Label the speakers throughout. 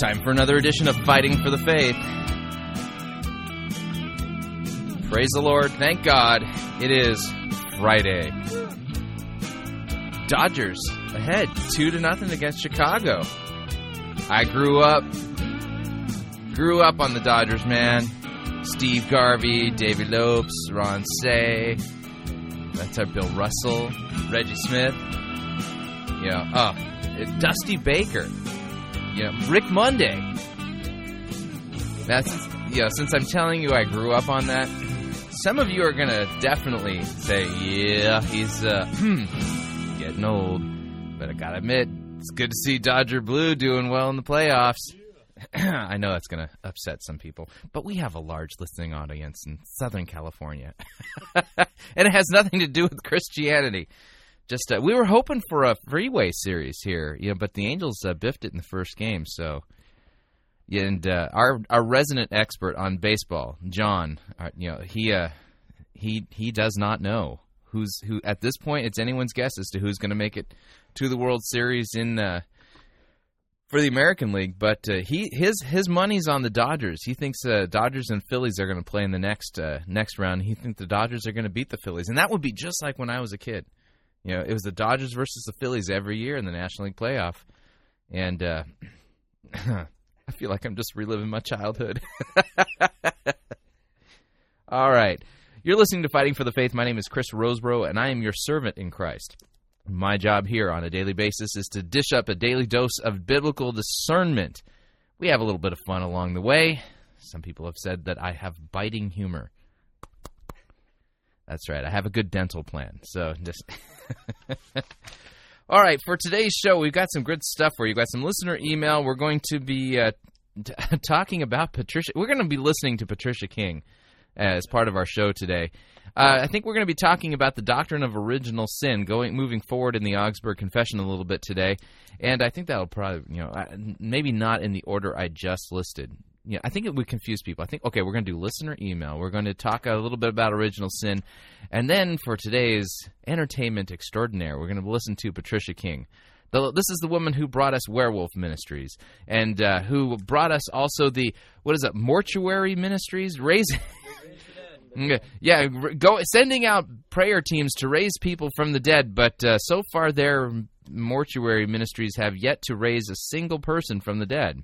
Speaker 1: Time for another edition of Fighting for the Faith. Praise the Lord. Thank God it is Friday. Dodgers ahead 2 to nothing against Chicago. I grew up grew up on the Dodgers, man. Steve Garvey, Davey Lopes, Ron Cey. That's our Bill Russell, Reggie Smith. Yeah, oh, Dusty Baker. You know, Rick Monday. That's know, since I'm telling you I grew up on that, some of you are gonna definitely say, "Yeah, he's uh, getting old." But I gotta admit, it's good to see Dodger Blue doing well in the playoffs. I know that's to upset some people, but we have a large listening audience in Southern California. and it has nothing to do with Christianity. Just uh, we were hoping for a freeway series here, you know, but the Angels uh, biffed it in the first game, so and uh, our our resident expert on baseball, John, uh, you know, he uh, he he does not know who's who at this point. It's anyone's guess as to who's going to make it to the World Series in uh, for the American League, but uh, he his his money's on the Dodgers. He thinks uh, Dodgers and Phillies are going to play in the next uh, next round. He thinks the Dodgers are going to beat the Phillies, and that would be just like when I was a kid. You know, it was the Dodgers versus the Phillies every year in the National League playoff, and uh, I feel like I'm just reliving my childhood. All right, you're listening to Fighting for the Faith. My name is Chris Rosebrough, and I am your servant in Christ. My job here on a daily basis is to dish up a daily dose of biblical discernment. We have a little bit of fun along the way. Some people have said that I have biting humor. That's right. I have a good dental plan. So just All right, for today's show, we've got some good stuff for you. We've got some listener email. We're going to be uh, t- talking about Patricia. We're going to be listening to Patricia King as part of our show today. Uh, I think we're going to be talking about the doctrine of original sin, going moving forward in the Augsburg Confession a little bit today, and I think that'll probably, you know, maybe not in the order I just listed. Yeah, I think it would confuse people. I think okay, we're going to do listener email. We're going to talk a little bit about original sin, and then for today's entertainment extraordinaire, we're going to listen to Patricia King. The, this is the woman who brought us Werewolf Ministries and uh, who brought us also the what is it Mortuary Ministries raising yeah, go sending out prayer teams to raise people from the dead, but uh, so far their mortuary ministries have yet to raise a single person from the dead.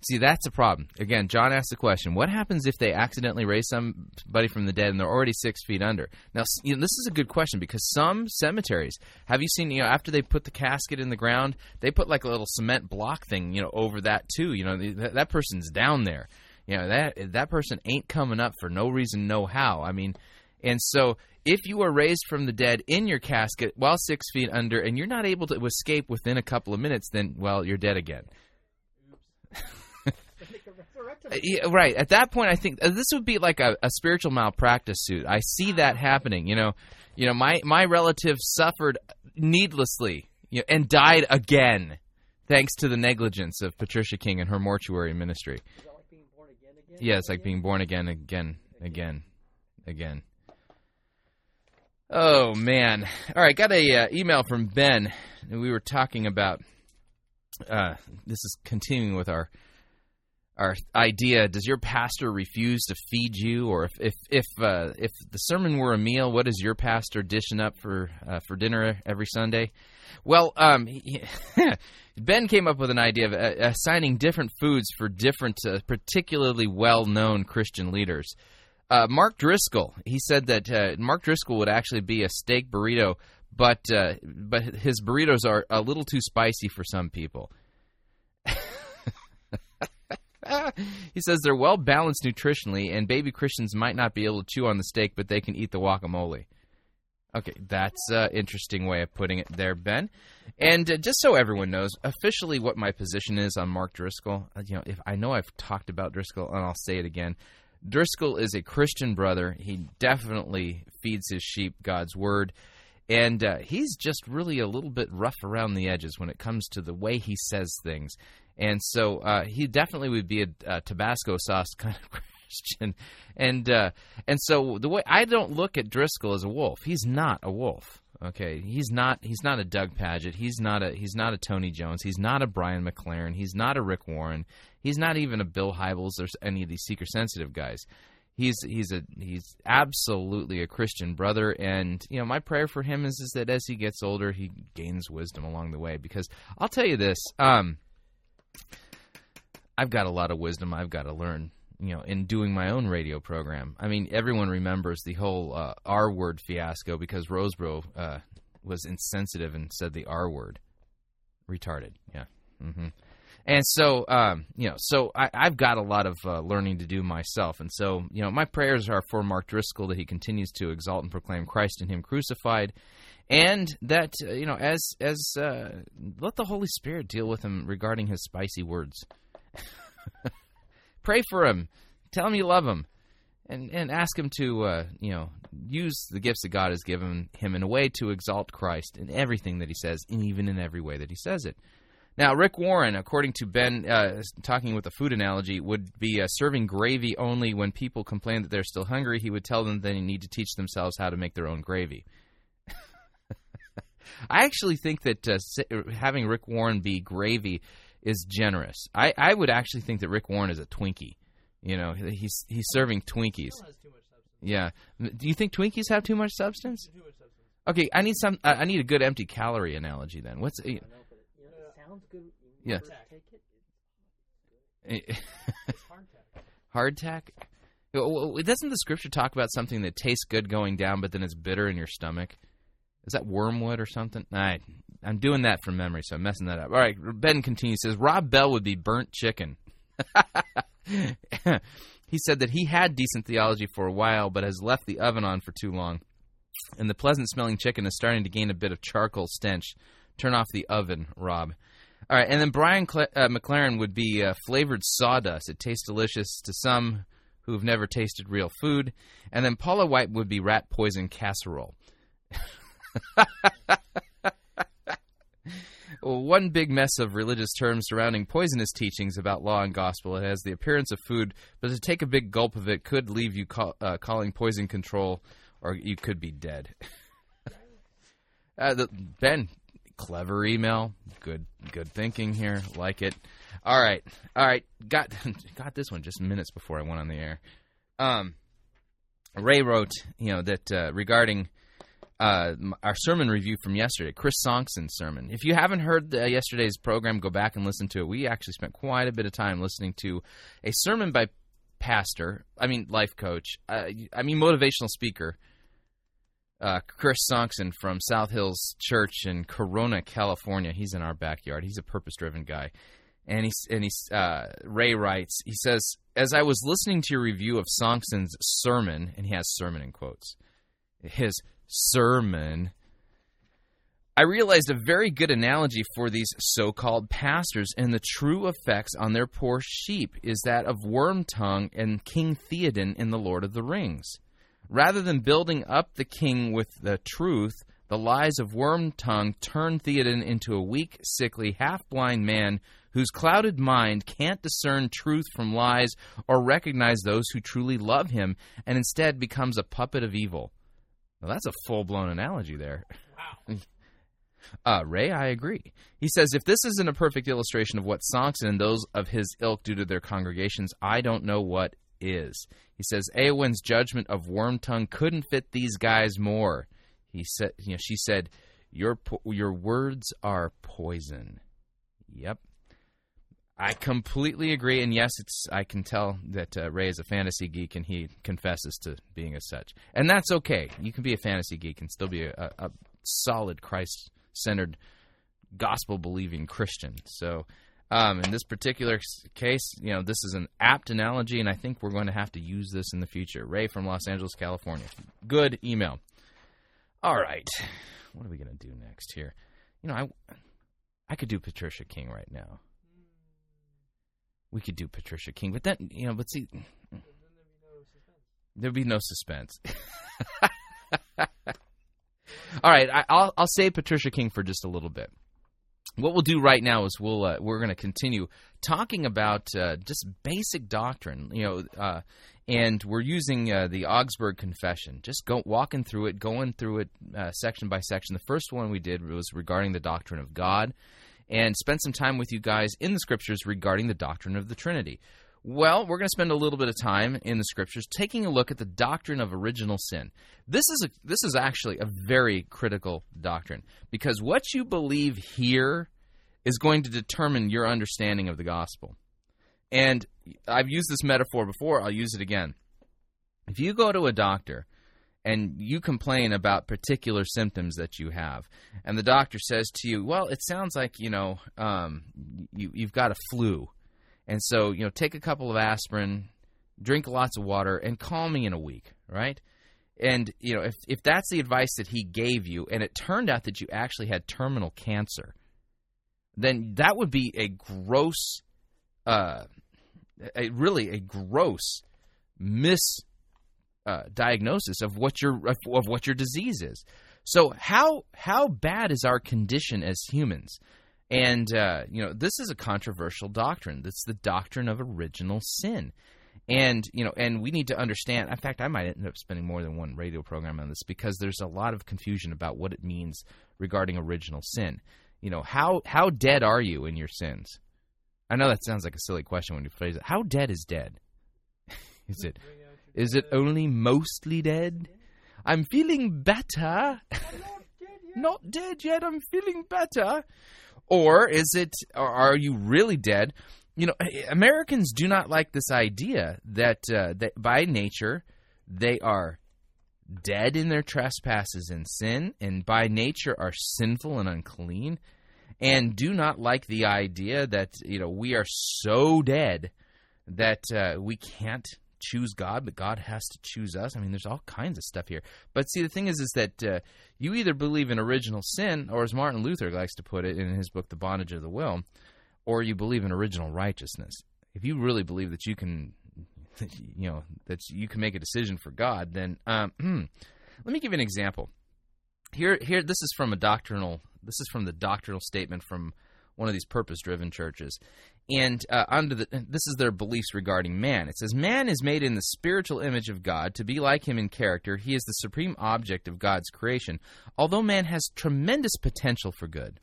Speaker 1: See, that's a problem. Again, John asked the question: What happens if they accidentally raise somebody from the dead and they're already six feet under? Now, you know, this is a good question because some cemeteries have you seen? You know, after they put the casket in the ground, they put like a little cement block thing, you know, over that too. You know, that, that person's down there. You know that that person ain't coming up for no reason, no how. I mean, and so if you are raised from the dead in your casket while six feet under, and you're not able to escape within a couple of minutes, then well, you're dead again. Yeah, right. At that point, I think uh, this would be like a, a spiritual malpractice suit. I see that happening. You know, you know, my my relative suffered needlessly you know, and died again, thanks to the negligence of Patricia King and her mortuary ministry. Yeah, it's like being born again, again, again, again. Oh man! All right, got a uh, email from Ben. We were talking about. Uh, this is continuing with our our idea. Does your pastor refuse to feed you, or if if if, uh, if the sermon were a meal, what is your pastor dishing up for uh, for dinner every Sunday? Well, um, he, Ben came up with an idea of uh, assigning different foods for different, uh, particularly well known Christian leaders. Uh, Mark Driscoll, he said that uh, Mark Driscoll would actually be a steak burrito, but but his burritos are a little too spicy for some people. he says they're well balanced nutritionally, and baby Christians might not be able to chew on the steak, but they can eat the guacamole. Okay, that's an interesting way of putting it there, Ben. And uh, just so everyone knows, officially what my position is on Mark Driscoll, uh, you know, if I know I've talked about Driscoll, and I'll say it again. Driscoll is a Christian brother. He definitely feeds his sheep God's word. And uh, he's just really a little bit rough around the edges when it comes to the way he says things. And so uh, he definitely would be a, a Tabasco sauce kind of Christian. And uh, and so the way I don't look at Driscoll as a wolf. He's not a wolf. Okay, he's not he's not a Doug Pagitt. He's not a he's not a Tony Jones. He's not a Brian McLaren. He's not a Rick Warren. He's not even a Bill Hybels or any of these seeker sensitive guys. He's he's a he's absolutely a Christian brother, and you know my prayer for him is is that as he gets older, he gains wisdom along the way. Because I'll tell you this, um, I've got a lot of wisdom I've got to learn you know, in doing my own radio program. I mean, everyone remembers the whole uh, R word fiasco because Rosebrough uh, was insensitive and said the R word. Retarded, yeah. Mm-hmm. And so, um, you know, so I, have got a lot of uh, learning to do myself. And so, you know, my prayers are for Mark Driscoll that he continues to exalt and proclaim Christ in Him crucified, and that uh, you know, as as uh, let the Holy Spirit deal with him regarding his spicy words. Pray for him. Tell him you love him. And, and ask him to, uh, you know, use the gifts that God has given him in a way to exalt Christ in everything that he says, and even in every way that he says it. Now, Rick Warren, according to Ben, uh, talking with a food analogy, would be uh, serving gravy only when people complain that they're still hungry. He would tell them that they need to teach themselves how to make their own gravy. I actually think that uh, having Rick Warren be gravy is generous. I, I would actually think that Rick Warren is a Twinkie. You know, he's he's serving Twinkies. Yeah. Do you think Twinkies have too much substance? Okay, I need some. Uh, I need a good empty calorie analogy. Then what's? Uh. Yeah. Eh, eh. Hardtack. Doesn't the scripture talk about something that tastes good going down, but then it's bitter in your stomach? Is that wormwood or something? I I'm doing that from memory, so I'm messing that up. All right, Ben continues. Says Rob Bell would be burnt chicken. he said that he had decent theology for a while, but has left the oven on for too long, and the pleasant-smelling chicken is starting to gain a bit of charcoal stench. Turn off the oven, Rob. All right, and then Brian Cle- uh, McLaren would be uh, flavored sawdust. It tastes delicious to some who've never tasted real food. And then Paula White would be rat poison casserole. one big mess of religious terms surrounding poisonous teachings about law and gospel. It has the appearance of food, but to take a big gulp of it could leave you call, uh, calling poison control, or you could be dead. uh, the, ben, clever email, good good thinking here, like it. All right, all right, got got this one just minutes before I went on the air. Um, Ray wrote, you know, that uh, regarding uh, our sermon review from yesterday, Chris Sonksen's sermon. If you haven't heard the, yesterday's program, go back and listen to it. We actually spent quite a bit of time listening to a sermon by pastor, I mean life coach, uh, I mean motivational speaker, uh, Chris Sonksen from South Hills Church in Corona, California. He's in our backyard. He's a purpose-driven guy, and he's and he's uh, Ray writes. He says, as I was listening to your review of Sonksen's sermon, and he has sermon in quotes, his sermon, I realized a very good analogy for these so called pastors and the true effects on their poor sheep is that of Wormtongue and King Theoden in The Lord of the Rings. Rather than building up the king with the truth, the lies of Worm Tongue turn Theoden into a weak, sickly, half blind man whose clouded mind can't discern truth from lies or recognize those who truly love him, and instead becomes a puppet of evil. Well, that's a full blown analogy there. Wow. Uh, Ray, I agree. He says, if this isn't a perfect illustration of what Sonksen and those of his ilk do to their congregations, I don't know what is. He says, Eowyn's judgment of Wormtongue couldn't fit these guys more. He said, you know, she said, your your words are poison. Yep. I completely agree, and yes, it's. I can tell that uh, Ray is a fantasy geek, and he confesses to being as such, and that's okay. You can be a fantasy geek and still be a, a, a solid Christ-centered, gospel-believing Christian. So, um, in this particular case, you know, this is an apt analogy, and I think we're going to have to use this in the future. Ray from Los Angeles, California. Good email. All right, what are we going to do next here? You know, I I could do Patricia King right now we could do Patricia King, but then you know, but see, there'd be no suspense. All right, I, will I'll save Patricia King for just a little bit. What we'll do right now is we'll uh, we're going to continue talking about uh, just basic doctrine, you know, uh, and we're using uh, the Augsburg Confession, just go walking through it, going through it uh, section by section. The first one we did was regarding the doctrine of God, and spent some time with you guys in the scriptures regarding the doctrine of the Trinity. Well, we're going to spend a little bit of time in the scriptures taking a look at the doctrine of original sin. This is a, this is actually a very critical doctrine because what you believe here is going to determine your understanding of the gospel. And I've used this metaphor before, I'll use it again. If you go to a doctor and you complain about particular symptoms that you have, and the doctor says to you, "Well, it sounds like you know um, you, you've got a flu," and so you know take a couple of aspirin, drink lots of water, and call me in a week, right? And you know if if that's the advice that he gave you, and it turned out that you actually had terminal cancer, then that would be a gross, uh, a, really a gross mis uh, diagnosis of what your of what your disease is. So how how bad is our condition as humans? And uh, you know this is a controversial doctrine. That's the doctrine of original sin. And you know, and we need to understand. In fact, I might end up spending more than one radio program on this because there's a lot of confusion about what it means regarding original sin. You know, how how dead are you in your sins? I know that sounds like a silly question when you phrase it. How dead is dead? is it is it only mostly dead? I'm feeling better. Not dead yet. I'm feeling better. Or is it? Are you really dead? You know, Americans do not like this idea that uh, that by nature they are dead in their trespasses and sin, and by nature are sinful and unclean, and do not like the idea that you know we are so dead that uh, we can't choose God, but God has to choose us. I mean, there's all kinds of stuff here. But see, the thing is, is that uh, you either believe in original sin, or as Martin Luther likes to put it in his book, The Bondage of the Will, or you believe in original righteousness. If you really believe that you can you know that you can make a decision for God, then um, let me give you an example. Here, here, this is from a doctrinal. This is from the doctrinal statement from one of these purpose-driven churches, and uh, under the this is their beliefs regarding man. It says, "Man is made in the spiritual image of God. To be like Him in character, He is the supreme object of God's creation. Although man has tremendous potential for good,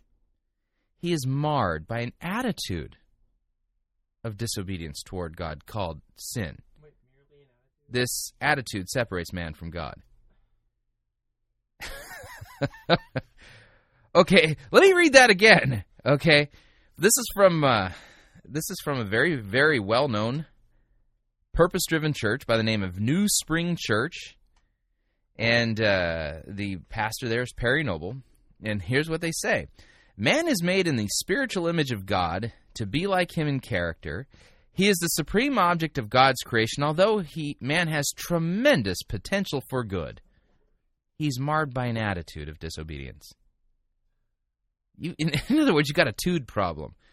Speaker 1: he is marred by an attitude." of disobedience toward God called sin. This attitude separates man from God. okay, let me read that again. Okay, this is from uh, this is from a very very well known purpose driven church by the name of New Spring Church, and uh, the pastor there is Perry Noble. And here's what they say: Man is made in the spiritual image of God to be like him in character. He is the supreme object of God's creation, although he man has tremendous potential for good. He's marred by an attitude of disobedience. You, in, in other words, you got a tude problem.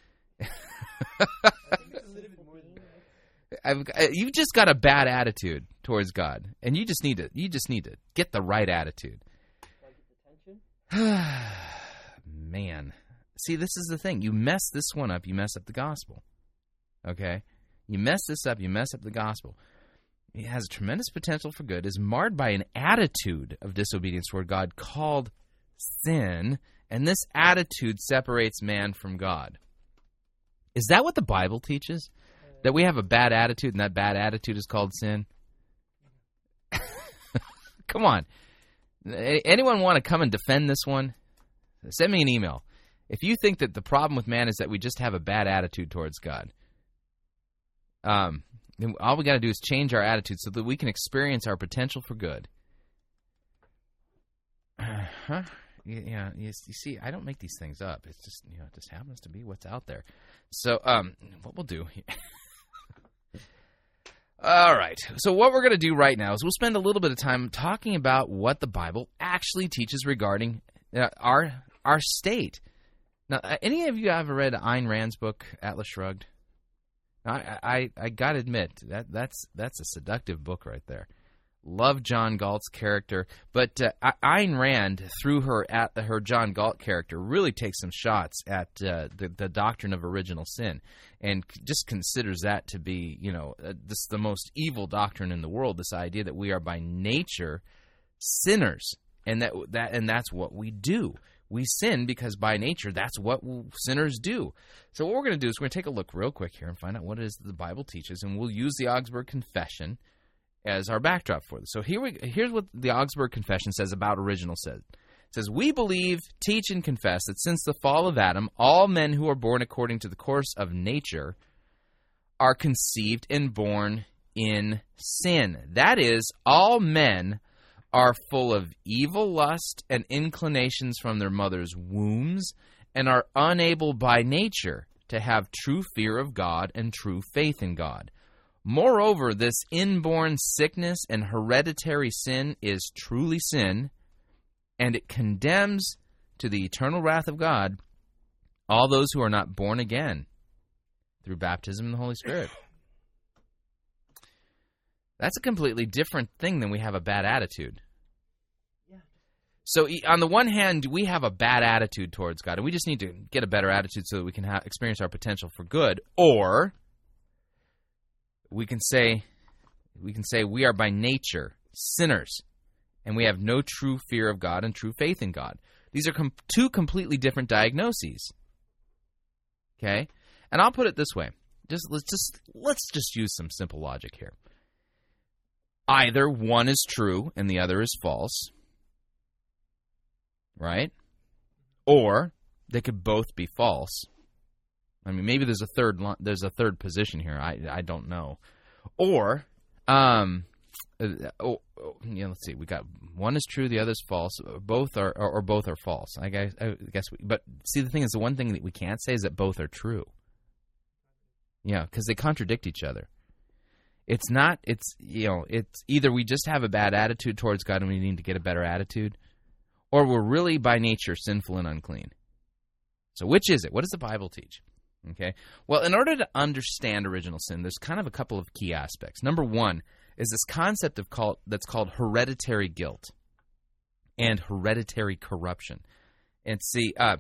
Speaker 1: I've, uh, you've just got a bad attitude towards God, and you just need to you just need to get the right attitude. Man. See, this is the thing. You mess this one up, you mess up the gospel. Okay? You mess this up, you mess up the gospel. It has a tremendous potential for good, is marred by an attitude of disobedience toward God called sin, and this attitude separates man from God. Is that what the Bible teaches? That we have a bad attitude, and that bad attitude is called sin? come on. Anyone want to come and defend this one? Send me an email. If you think that the problem with man is that we just have a bad attitude towards God, um, all we got to do is change our attitude so that we can experience our potential for good. huh? Yeah, you, you, see, I don't make these things up. It's just you know, it just happens to be what's out there. So, um, what we'll do. All right. So what we're going to do right now is we'll spend a little bit of time talking about what the Bible actually teaches regarding uh, our our state. Now, uh, any of you ever read Ayn Rand's book Atlas Shrugged? I I, I got to admit that that's that's a seductive book right there. Love John Galt's character, but uh, Ayn Rand, through her at her John Galt character, really takes some shots at uh, the the doctrine of original sin, and just considers that to be, you know, uh, this the most evil doctrine in the world. This idea that we are by nature sinners, and that that and that's what we do. We sin because by nature that's what sinners do. So what we're going to do is we're going to take a look real quick here and find out what it is that the Bible teaches, and we'll use the Augsburg Confession as our backdrop for this. So here we here's what the Augsburg Confession says about original sin. It says, We believe, teach, and confess that since the fall of Adam, all men who are born according to the course of nature are conceived and born in sin. That is, all men are full of evil lust and inclinations from their mother's wombs and are unable by nature to have true fear of God and true faith in God. Moreover, this inborn sickness and hereditary sin is truly sin, and it condemns to the eternal wrath of God all those who are not born again through baptism in the Holy Spirit. That's a completely different thing than we have a bad attitude. So, on the one hand, we have a bad attitude towards God, and we just need to get a better attitude so that we can ha- experience our potential for good. Or we can say we can say we are by nature sinners and we have no true fear of God and true faith in God. These are com- two completely different diagnoses. Okay? And I'll put it this way. Just let's just let's just use some simple logic here. Either one is true and the other is false. Right? Or they could both be false I mean, maybe there's a third there's a third position here. I I don't know. Or, um, uh, oh, oh, yeah, let's see. We got one is true, the other is false. Both are or, or both are false. I guess. I guess. We, but see, the thing is, the one thing that we can't say is that both are true. Yeah, because they contradict each other. It's not. It's you know. It's either we just have a bad attitude towards God and we need to get a better attitude, or we're really by nature sinful and unclean. So which is it? What does the Bible teach? Okay. Well, in order to understand original sin, there's kind of a couple of key aspects. Number one is this concept of called that's called hereditary guilt and hereditary corruption. And see, uh,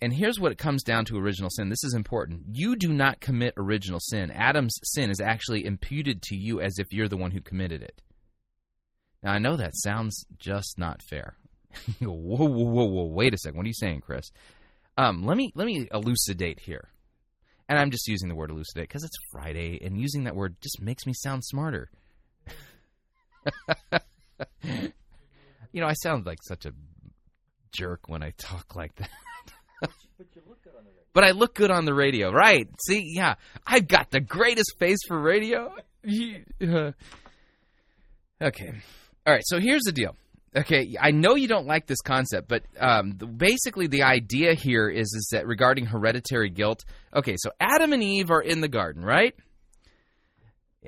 Speaker 1: and here's what it comes down to original sin. This is important. You do not commit original sin. Adam's sin is actually imputed to you as if you're the one who committed it. Now, I know that sounds just not fair. whoa, whoa, whoa, whoa! Wait a second. What are you saying, Chris? Um, let me let me elucidate here and I'm just using the word elucidate because it's Friday, and using that word just makes me sound smarter. you know, I sound like such a jerk when I talk like that. but I look good on the radio, right? See, yeah, I've got the greatest face for radio. Uh, okay, all right. So here's the deal. Okay, I know you don't like this concept, but um, basically the idea here is is that regarding hereditary guilt. Okay, so Adam and Eve are in the garden, right?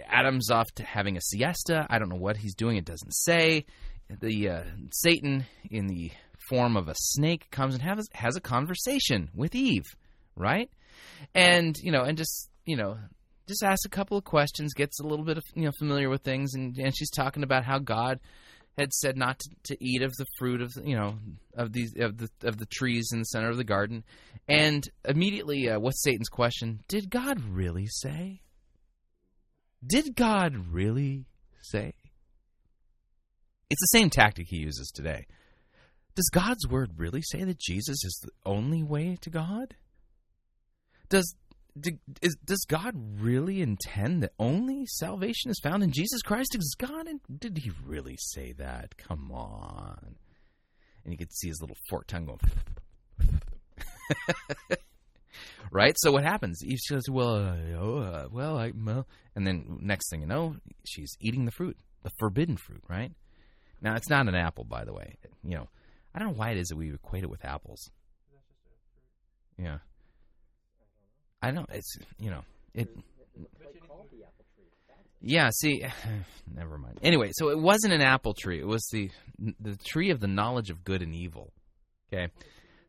Speaker 1: Adam's off to having a siesta. I don't know what he's doing. It doesn't say. The uh, Satan, in the form of a snake, comes and has has a conversation with Eve, right? And you know, and just you know, just asks a couple of questions, gets a little bit of you know familiar with things, and, and she's talking about how God had said not to, to eat of the fruit of you know of these of the of the trees in the center of the garden, and immediately, uh, what's Satan's question? Did God really say? Did God really say? It's the same tactic he uses today. Does God's word really say that Jesus is the only way to God? Does is, does God really intend that only salvation is found in Jesus Christ? Is God? And did He really say that? Come on! And you could see his little fork tongue going. right. So what happens? He says, "Well, uh, well, I, well," and then next thing you know, she's eating the fruit, the forbidden fruit. Right. Now it's not an apple, by the way. You know, I don't know why it is that we equate it with apples. Yeah. I don't. It's you know it. Yeah. See, never mind. Anyway, so it wasn't an apple tree. It was the the tree of the knowledge of good and evil. Okay.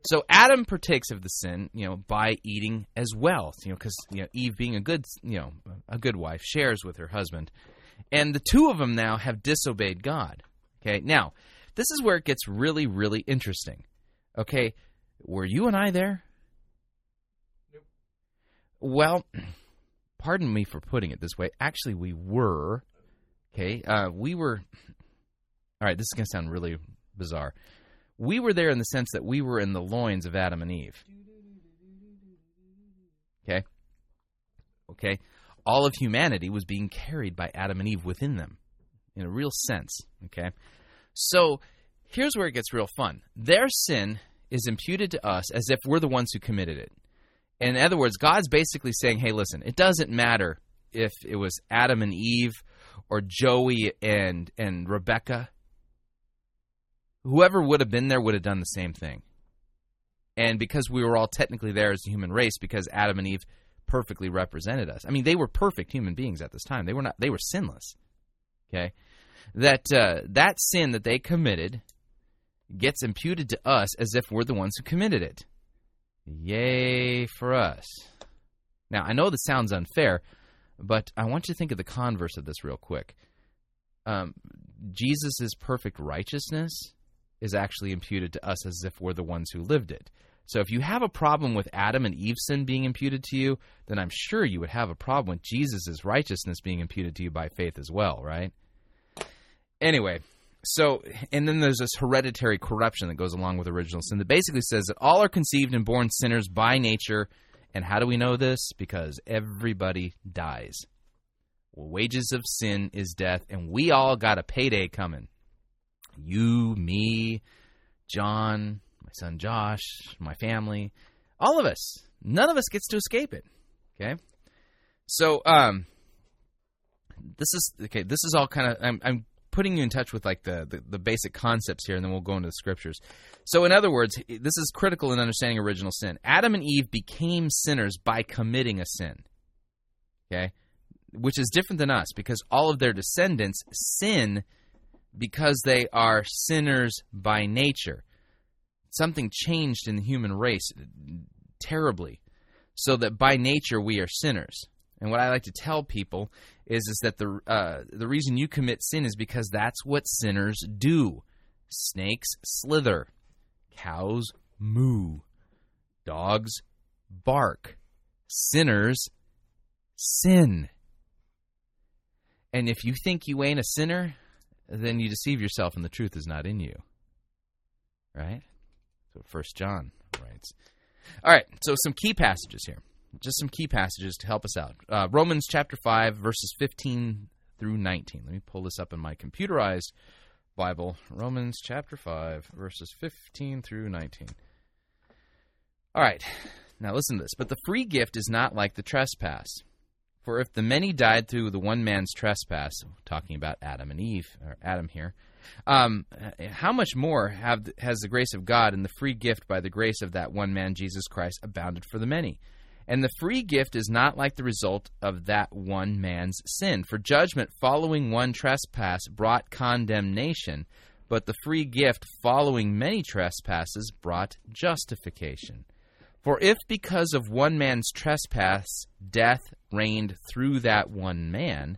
Speaker 1: So Adam partakes of the sin, you know, by eating as well, you know, because you know Eve, being a good, you know, a good wife, shares with her husband, And the two of them now have disobeyed God. Okay, now, this is where it gets really, really interesting. Okay, were you and I there? Well, pardon me for putting it this way. Actually, we were. Okay, uh, we were. All right, this is going to sound really bizarre. We were there in the sense that we were in the loins of Adam and Eve. Okay? Okay? All of humanity was being carried by Adam and Eve within them in a real sense. Okay? So here's where it gets real fun. Their sin is imputed to us as if we're the ones who committed it. In other words, God's basically saying, hey, listen, it doesn't matter if it was Adam and Eve or Joey and, and Rebecca. Whoever would have been there would have done the same thing. And because we were all technically there as a human race, because Adam and Eve perfectly represented us. I mean, they were perfect human beings at this time. They were not. They were sinless. Okay, that uh, that sin that they committed gets imputed to us as if we're the ones who committed it. Yay for us. Now, I know this sounds unfair, but I want you to think of the converse of this real quick. Um, Jesus' perfect righteousness is actually imputed to us as if we're the ones who lived it. So if you have a problem with Adam and Eve's sin being imputed to you, then I'm sure you would have a problem with Jesus' righteousness being imputed to you by faith as well, right? Anyway, so and then there's this hereditary corruption that goes along with original sin that basically says that all are conceived and born sinners by nature. And how do we know this? Because everybody dies. Well, wages of sin is death, and we all got a payday coming. You, me, John, my son Josh, my family, all of us. None of us gets to escape it. Okay? So, um, this is okay. This is all kind of. I'm, I'm putting you in touch with like the, the, the basic concepts here, and then we'll go into the scriptures. So, in other words, this is critical in understanding original sin. Adam and Eve became sinners by committing a sin. Okay, which is different than us because all of their descendants sin because they are sinners by nature. Something changed in the human race terribly, so that by nature we are sinners. And what I like to tell people is is that the uh, the reason you commit sin is because that's what sinners do. Snakes slither, cows moo, dogs bark, sinners sin. And if you think you ain't a sinner, then you deceive yourself and the truth is not in you. Right? So First John writes. All right, so some key passages here. Just some key passages to help us out. Uh, Romans chapter 5, verses 15 through 19. Let me pull this up in my computerized Bible. Romans chapter 5, verses 15 through 19. All right, now listen to this. But the free gift is not like the trespass. For if the many died through the one man's trespass, talking about Adam and Eve, or Adam here, um, how much more have, has the grace of God and the free gift by the grace of that one man, Jesus Christ, abounded for the many? And the free gift is not like the result of that one man's sin. For judgment following one trespass brought condemnation, but the free gift following many trespasses brought justification. For if because of one man's trespass death reigned through that one man,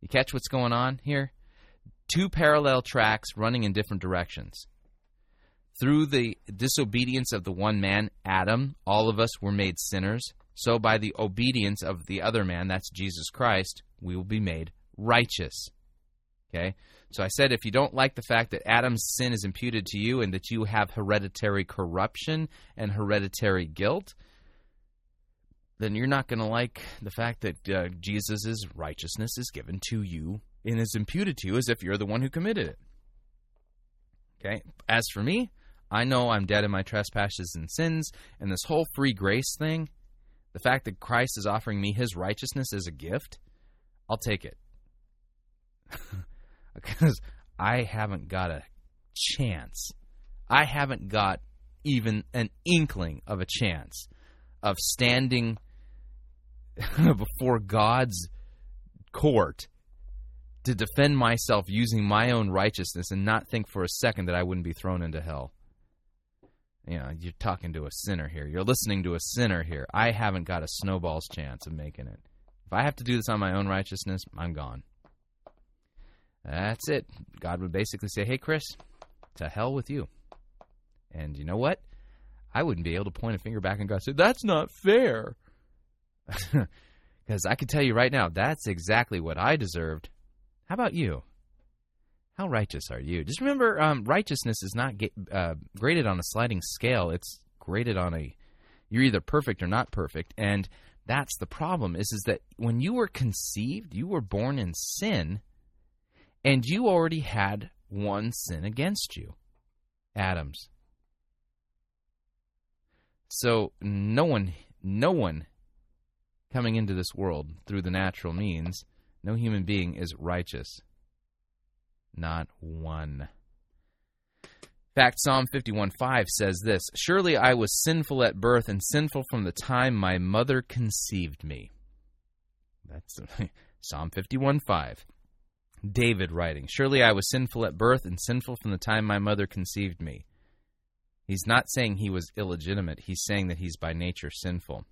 Speaker 1: You catch what's going on here? Two parallel tracks running in different directions. Through the disobedience of the one man, Adam, all of us were made sinners. So by the obedience of the other man, that's Jesus Christ, we will be made righteous. Okay? So I said if you don't like the fact that Adam's sin is imputed to you and that you have hereditary corruption and hereditary guilt, then you're not going to like the fact that uh, Jesus' righteousness is given to you and is imputed to you as if you're the one who committed it. Okay? As for me, I know I'm dead in my trespasses and sins, and this whole free grace thing, the fact that Christ is offering me his righteousness as a gift, I'll take it. because I haven't got a chance. I haven't got even an inkling of a chance of standing before God's court to defend myself using my own righteousness and not think for a second that I wouldn't be thrown into hell. You know, you're talking to a sinner here. You're listening to a sinner here. I haven't got a snowball's chance of making it. If I have to do this on my own righteousness, I'm gone. That's it. God would basically say, hey, Chris, to hell with you. And you know what? I wouldn't be able to point a finger back and God say, that's not fair. Because I can tell you right now, that's exactly what I deserved. How about you? How righteous are you? Just remember, um, righteousness is not ga- uh, graded on a sliding scale. It's graded on a you're either perfect or not perfect, and that's the problem. Is is that when you were conceived, you were born in sin, and you already had one sin against you, Adam's. So no one, no one coming into this world through the natural means, no human being is righteous. Not one. In fact, Psalm 51:5 says this Surely I was sinful at birth and sinful from the time my mother conceived me. That's Psalm 51:5. David writing, Surely I was sinful at birth and sinful from the time my mother conceived me. He's not saying he was illegitimate, he's saying that he's by nature sinful.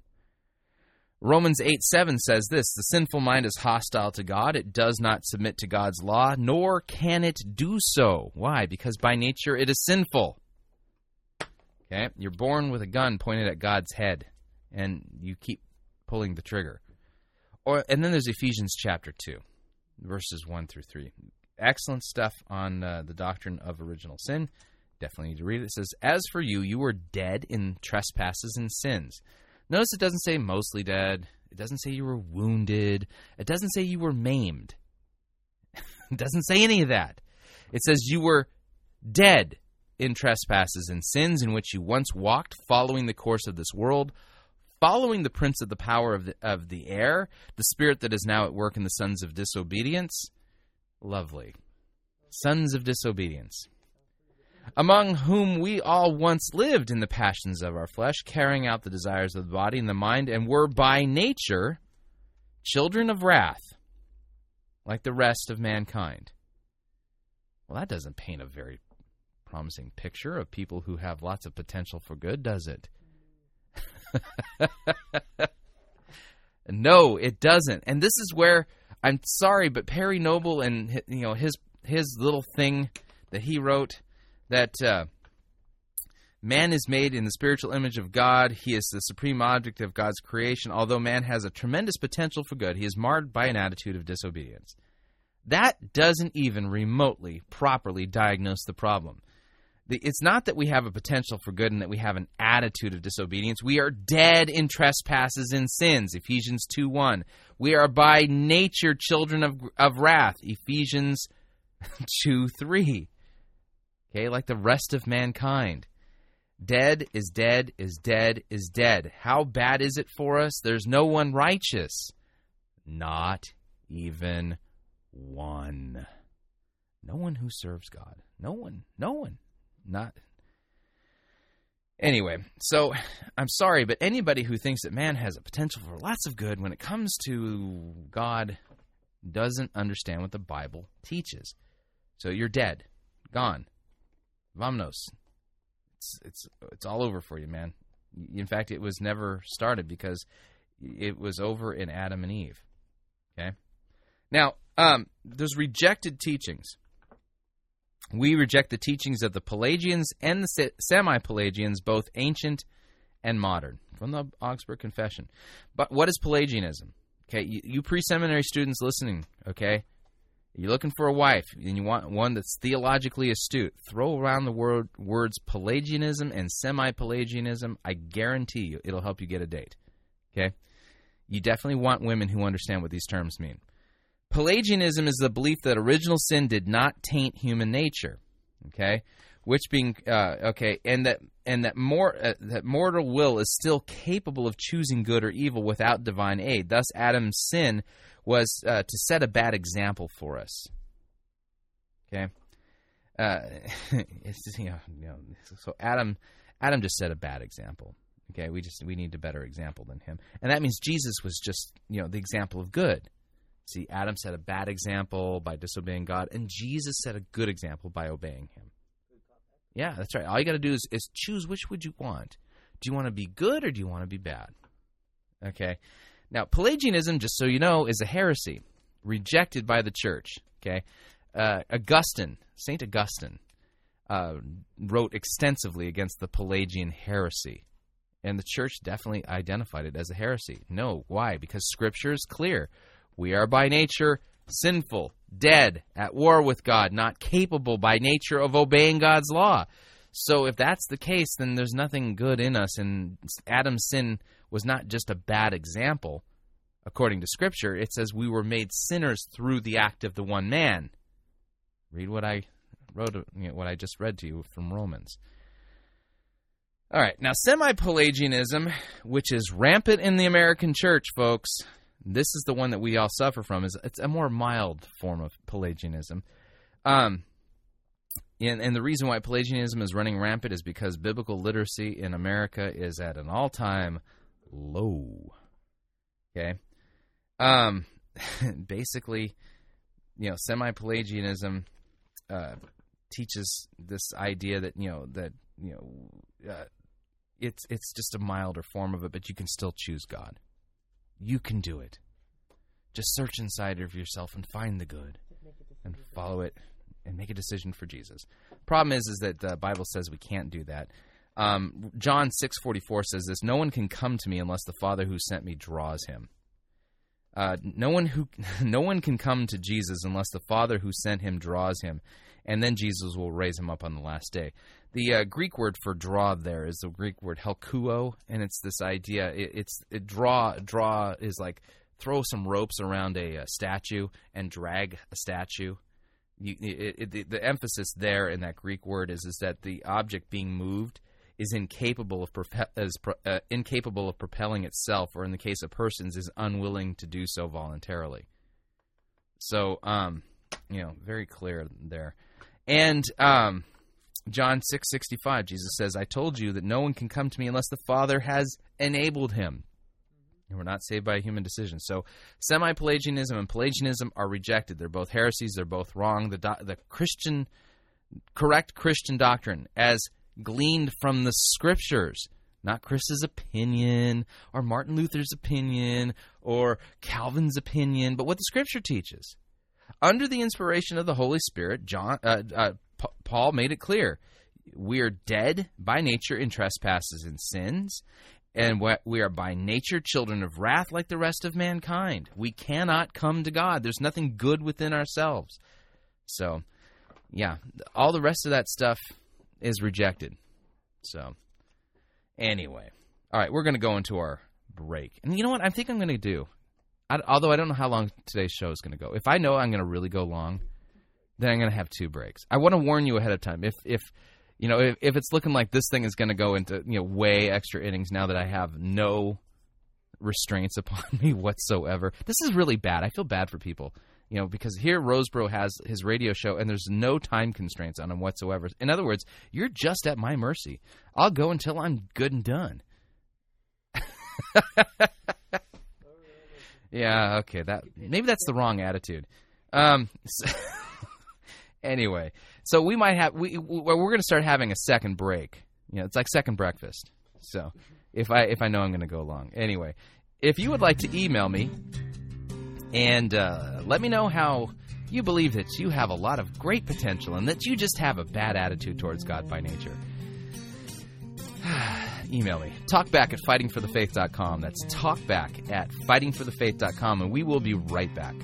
Speaker 1: Romans 8 7 says this The sinful mind is hostile to God. It does not submit to God's law, nor can it do so. Why? Because by nature it is sinful. Okay? You're born with a gun pointed at God's head, and you keep pulling the trigger. Or, and then there's Ephesians chapter 2, verses 1 through 3. Excellent stuff on uh, the doctrine of original sin. Definitely need to read it. It says, As for you, you were dead in trespasses and sins Notice it doesn't say mostly dead. It doesn't say you were wounded. It doesn't say you were maimed. it doesn't say any of that. It says you were dead in trespasses and sins in which you once walked, following the course of this world, following the prince of the power of the, of the air, the spirit that is now at work in the sons of disobedience. Lovely. Sons of disobedience among whom we all once lived in the passions of our flesh, carrying out the desires of the body and the mind, and were by nature children of wrath, like the rest of mankind. Well, that doesn't paint a very promising picture of people who have lots of potential for good, does it? no, it doesn't. And this is where I'm sorry, but Perry Noble and you know his his little thing that he wrote that uh, man is made in the spiritual image of God. He is the supreme object of God's creation. Although man has a tremendous potential for good, he is marred by an attitude of disobedience. That doesn't even remotely properly diagnose the problem. It's not that we have a potential for good and that we have an attitude of disobedience. We are dead in trespasses and sins. Ephesians 2 1. We are by nature children of, of wrath. Ephesians 2 3. Okay, like the rest of mankind. Dead is dead is dead is dead. How bad is it for us? There's no one righteous. Not even one. No one who serves God. No one. No one. Not. Anyway, so I'm sorry, but anybody who thinks that man has a potential for lots of good when it comes to God doesn't understand what the Bible teaches. So you're dead. Gone. Vamnos. It's it's it's all over for you, man. In fact, it was never started because it was over in Adam and Eve. Okay. Now, um, there's rejected teachings. We reject the teachings of the Pelagians and the semi-Pelagians, both ancient and modern, from the Augsburg Confession. But what is Pelagianism? Okay, you, you pre-seminary students listening, okay, you're looking for a wife and you want one that's theologically astute. Throw around the word, words Pelagianism and semi Pelagianism. I guarantee you it'll help you get a date. Okay? You definitely want women who understand what these terms mean. Pelagianism is the belief that original sin did not taint human nature. Okay? Which being uh, okay, and that and that more uh, that mortal will is still capable of choosing good or evil without divine aid. Thus, Adam's sin was uh, to set a bad example for us. Okay, uh, just, you know, you know, so Adam, Adam just set a bad example. Okay, we just we need a better example than him, and that means Jesus was just you know the example of good. See, Adam set a bad example by disobeying God, and Jesus set a good example by obeying Him. Yeah, that's right. All you got to do is, is choose which would you want. Do you want to be good or do you want to be bad? Okay. Now, Pelagianism, just so you know, is a heresy rejected by the church. Okay. Uh, Augustine, Saint Augustine, uh, wrote extensively against the Pelagian heresy, and the church definitely identified it as a heresy. No, why? Because Scripture is clear. We are by nature sinful, dead, at war with God, not capable by nature of obeying God's law. So if that's the case, then there's nothing good in us, and Adam's sin was not just a bad example. According to Scripture, it says we were made sinners through the act of the one man. Read what I wrote, you know, what I just read to you from Romans. All right, now semi Pelagianism, which is rampant in the American church, folks, this is the one that we all suffer from. is It's a more mild form of Pelagianism. Um, and, and the reason why Pelagianism is running rampant is because biblical literacy in America is at an all time low. Okay? Um, basically, you know, semi Pelagianism uh, teaches this idea that, you know, that, you know, uh, it's it's just a milder form of it, but you can still choose God. You can do it. Just search inside of yourself and find the good and follow it and make a decision for Jesus. Problem is, is that the Bible says we can't do that. Um, John six forty four says this: No one can come to me unless the Father who sent me draws him. Uh, no one who no one can come to Jesus unless the Father who sent him draws him, and then Jesus will raise him up on the last day. The uh, Greek word for draw there is the Greek word helkuo, and it's this idea. It, it's it draw draw is like throw some ropes around a, a statue and drag a statue. You, it, it, the emphasis there in that Greek word is is that the object being moved is incapable of is, uh, incapable of propelling itself, or in the case of persons, is unwilling to do so voluntarily. So, um, you know, very clear there, and um, John 6:65 Jesus says, "I told you that no one can come to me unless the Father has enabled him." We're not saved by a human decision. So, semi-Pelagianism and Pelagianism are rejected. They're both heresies. They're both wrong. The do- the Christian correct Christian doctrine as gleaned from the scriptures, not Chris's opinion or Martin Luther's opinion or Calvin's opinion, but what the scripture teaches. Under the inspiration of the Holy Spirit, John uh, uh, P- Paul made it clear we are dead by nature in trespasses and sins, and we are by nature children of wrath like the rest of mankind. We cannot come to God. There's nothing good within ourselves. So, yeah, all the rest of that stuff is rejected. So, anyway, all right, we're going to go into our break. And you know what? I think I'm going to do, I, although I don't know how long today's show is going to go. If I know I'm going to really go long, then I'm going to have two breaks. I want to warn you ahead of time. If if you know if, if it's looking like this thing is going to go into you know way extra innings now that I have no restraints upon me whatsoever. This is really bad. I feel bad for people. You know, because here Rosebrough has his radio show and there's no time constraints on him whatsoever. In other words, you're just at my mercy. I'll go until I'm good and done. yeah, okay, that maybe that's the wrong attitude. Um, so Anyway, so we might have we we're going to start having a second break. You know, it's like second breakfast. So if I if I know I'm going to go long. Anyway, if you would like to email me and uh, let me know how you believe that you have a lot of great potential and that you just have a bad attitude towards God by nature. email me. Talkback at fightingforthefaith.com. That's talkback at fightingforthefaith.com, and we will be right back.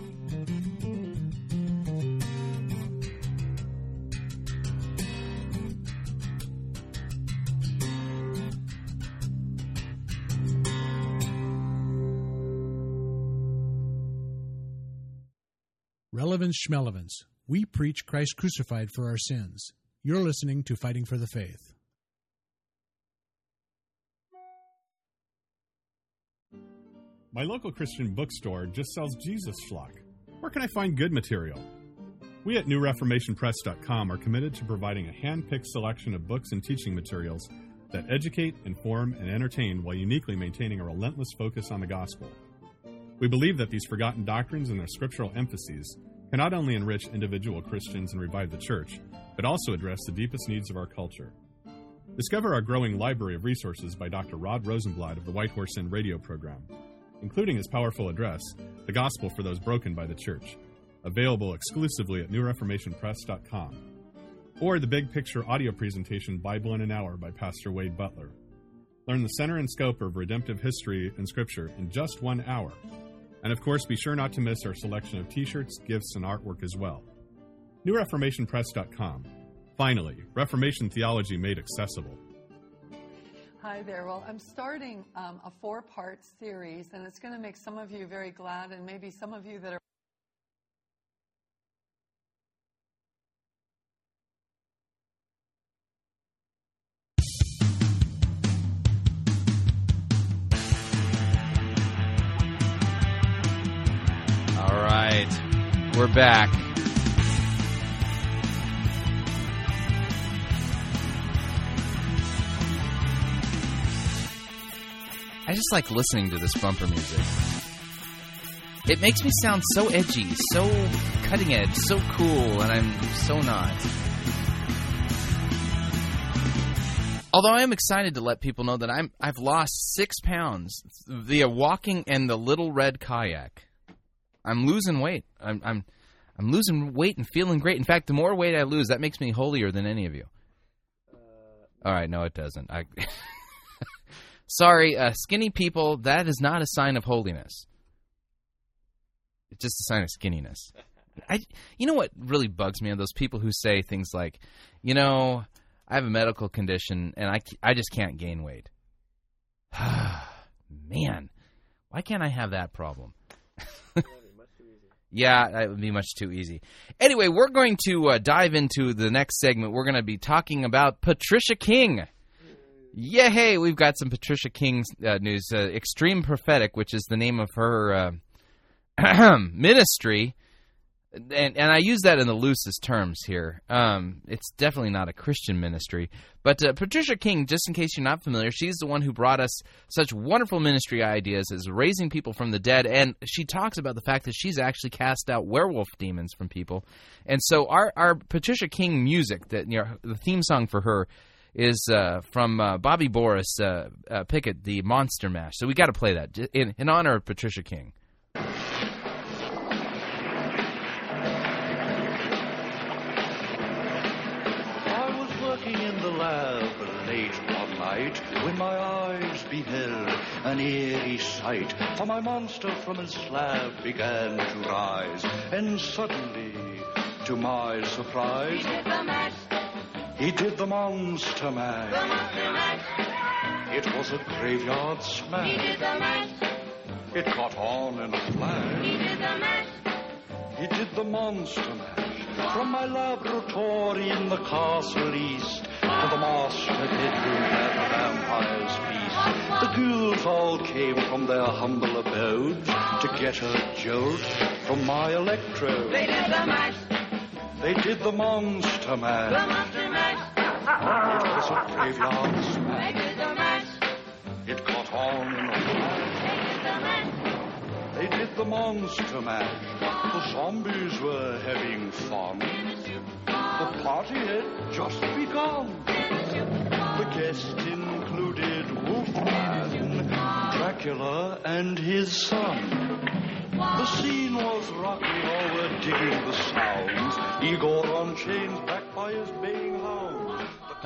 Speaker 2: Relevance Schmelevance. We preach Christ crucified for our sins. You're listening to Fighting for the Faith.
Speaker 3: My local Christian bookstore just sells Jesus schlock. Where can I find good material? We at NewReformationPress.com are committed to providing a hand picked selection of books and teaching materials that educate, inform, and entertain while uniquely maintaining a relentless focus on the gospel. We believe that these forgotten doctrines and their scriptural emphases can not only enrich individual Christians and revive the church, but also address the deepest needs of our culture. Discover our growing library of resources by Dr. Rod Rosenbladt of the White Horse Inn radio program, including his powerful address, The Gospel for Those Broken by the Church, available exclusively at newreformationpress.com, or the big picture audio presentation Bible in an Hour by Pastor Wade Butler. Learn the center and scope of redemptive history and scripture in just one hour. And of course, be sure not to miss our selection of t shirts, gifts, and artwork as well. NewReformationPress.com. Finally, Reformation theology made accessible.
Speaker 4: Hi there. Well, I'm starting um, a four part series, and it's going to make some of you very glad, and maybe some of you that are.
Speaker 1: Back. I just like listening to this bumper music. It makes me sound so edgy, so cutting edge, so cool, and I'm so not. Although I am excited to let people know that I'm I've lost six pounds via walking and the little red kayak. I'm losing weight. I'm I'm I'm losing weight and feeling great. In fact, the more weight I lose, that makes me holier than any of you. All right, no, it doesn't. I sorry, uh, skinny people. That is not a sign of holiness. It's just a sign of skinniness. I, you know what really bugs me are those people who say things like, you know, I have a medical condition and I, I just can't gain weight. Man, why can't I have that problem? Yeah, that would be much too easy. Anyway, we're going to uh, dive into the next segment. We're going to be talking about Patricia King. Yeah, hey, we've got some Patricia King uh, news. Uh, Extreme Prophetic, which is the name of her uh, ministry, and and I use that in the loosest terms here. Um, it's definitely not a Christian ministry, but uh, Patricia King, just in case you're not familiar, she's the one who brought us such wonderful ministry ideas as raising people from the dead, and she talks about the fact that she's actually cast out werewolf demons from people, and so our our Patricia King music that you know the theme song for her is uh, from uh, Bobby Boris uh, uh, Pickett, the Monster Mash. So we got to play that in, in honor of Patricia King.
Speaker 5: Night when my eyes beheld an eerie sight. For my monster from his slab began to rise, and suddenly, to my surprise, he did the mash. He did the monster mash. It was a graveyard smash. He did the mash. It caught on in a flash. He did the monster mash. From my laboratory in the castle east to the master bedroom where the vampires feast. The ghouls all came from their humble abodes to get a jolt from my electrode.
Speaker 6: They did the mash,
Speaker 5: They did the monster mash.
Speaker 6: the monster mash.
Speaker 5: It was a graveyard smash.
Speaker 6: They did the mash,
Speaker 5: It caught on in a
Speaker 6: they did the mash.
Speaker 5: They did the monster mash. The zombies were having fun. The party had just begun. The guests included Wolfman, Dracula, and his son. The scene was rocking, all were digging the sounds. Igor on chains, backed by his baying hounds.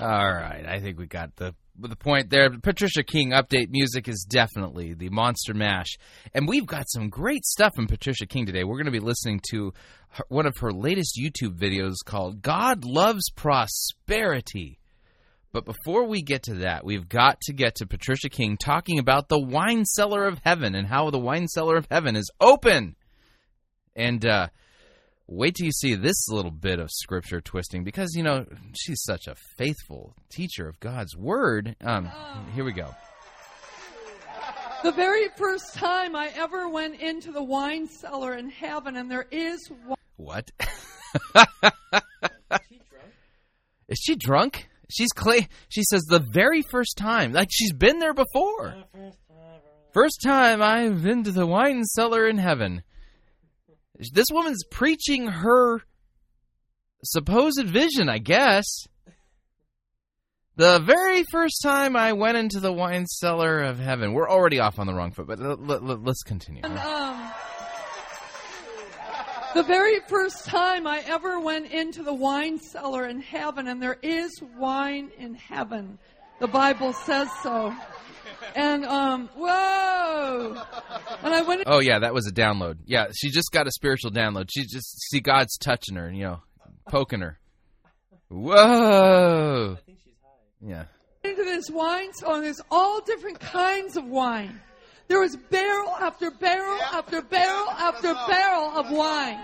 Speaker 1: All right, I think we got the the point there. Patricia King update music is definitely the Monster Mash, and we've got some great stuff from Patricia King today. We're going to be listening to her, one of her latest YouTube videos called "God Loves Prosperity." But before we get to that, we've got to get to Patricia King talking about the wine cellar of heaven and how the wine cellar of heaven is open. And uh, wait till you see this little bit of scripture twisting because, you know, she's such a faithful teacher of God's word. Um, here we go.
Speaker 4: The very first time I ever went into the wine cellar in heaven, and there is one.
Speaker 1: What? Is she drunk? She's clay. She says the very first time, like she's been there before. First time I've been to the wine cellar in heaven. This woman's preaching her supposed vision, I guess. The very first time I went into the wine cellar of heaven. We're already off on the wrong foot, but l- l- l- let's continue.
Speaker 4: And, um, the very first time I ever went into the wine cellar in heaven, and there is wine in heaven. The Bible says so. And, um, whoa! And I went
Speaker 1: Oh yeah, that was a download. Yeah, she just got a spiritual download. She just see God's touching her, you know, poking her. Whoa! Yeah.
Speaker 4: into this wine cellar, there's all different kinds of wine. There was barrel after barrel after barrel after barrel of wine.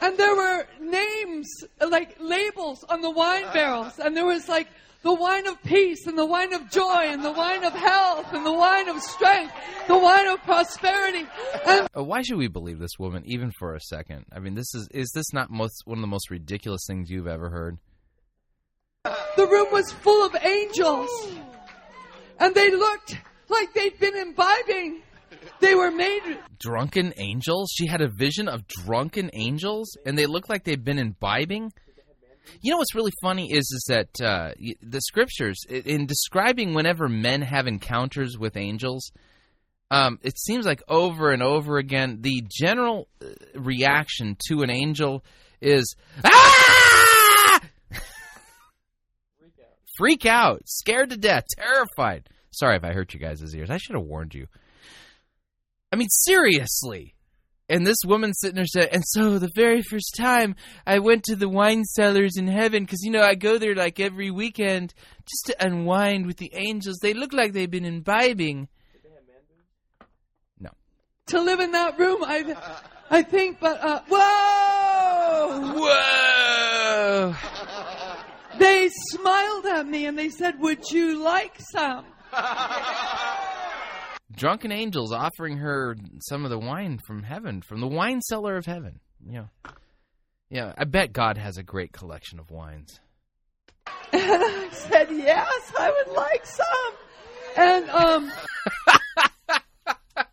Speaker 4: And there were names, like labels on the wine barrels. And there was like the wine of peace and the wine of joy and the wine of health and the wine of strength, the wine of prosperity. And
Speaker 1: Uh, Why should we believe this woman, even for a second? I mean, this is is this not most one of the most ridiculous things you've ever heard?
Speaker 4: the room was full of angels. And they looked like they'd been imbibing. They were made
Speaker 1: Drunken angels? She had a vision of drunken angels, and they looked like they'd been imbibing. You know what's really funny is is that uh, the scriptures, in describing whenever men have encounters with angels, um, it seems like over and over again, the general uh, reaction to an angel is ah, freak out, scared to death, terrified. Sorry if I hurt you guys' ears. I should have warned you. I mean, seriously. And this woman sitting there said, and so the very first time I went to the wine cellars in heaven, because, you know, I go there like every weekend just to unwind with the angels. They look like they've been imbibing. No.
Speaker 4: To live in that room. I, I think, but uh, whoa!
Speaker 1: Whoa!
Speaker 4: They smiled at me and they said, "Would you like some?"
Speaker 1: Drunken angels offering her some of the wine from heaven, from the wine cellar of heaven. Yeah. Yeah, I bet God has a great collection of wines.
Speaker 4: And I said, "Yes, I would like some." And um,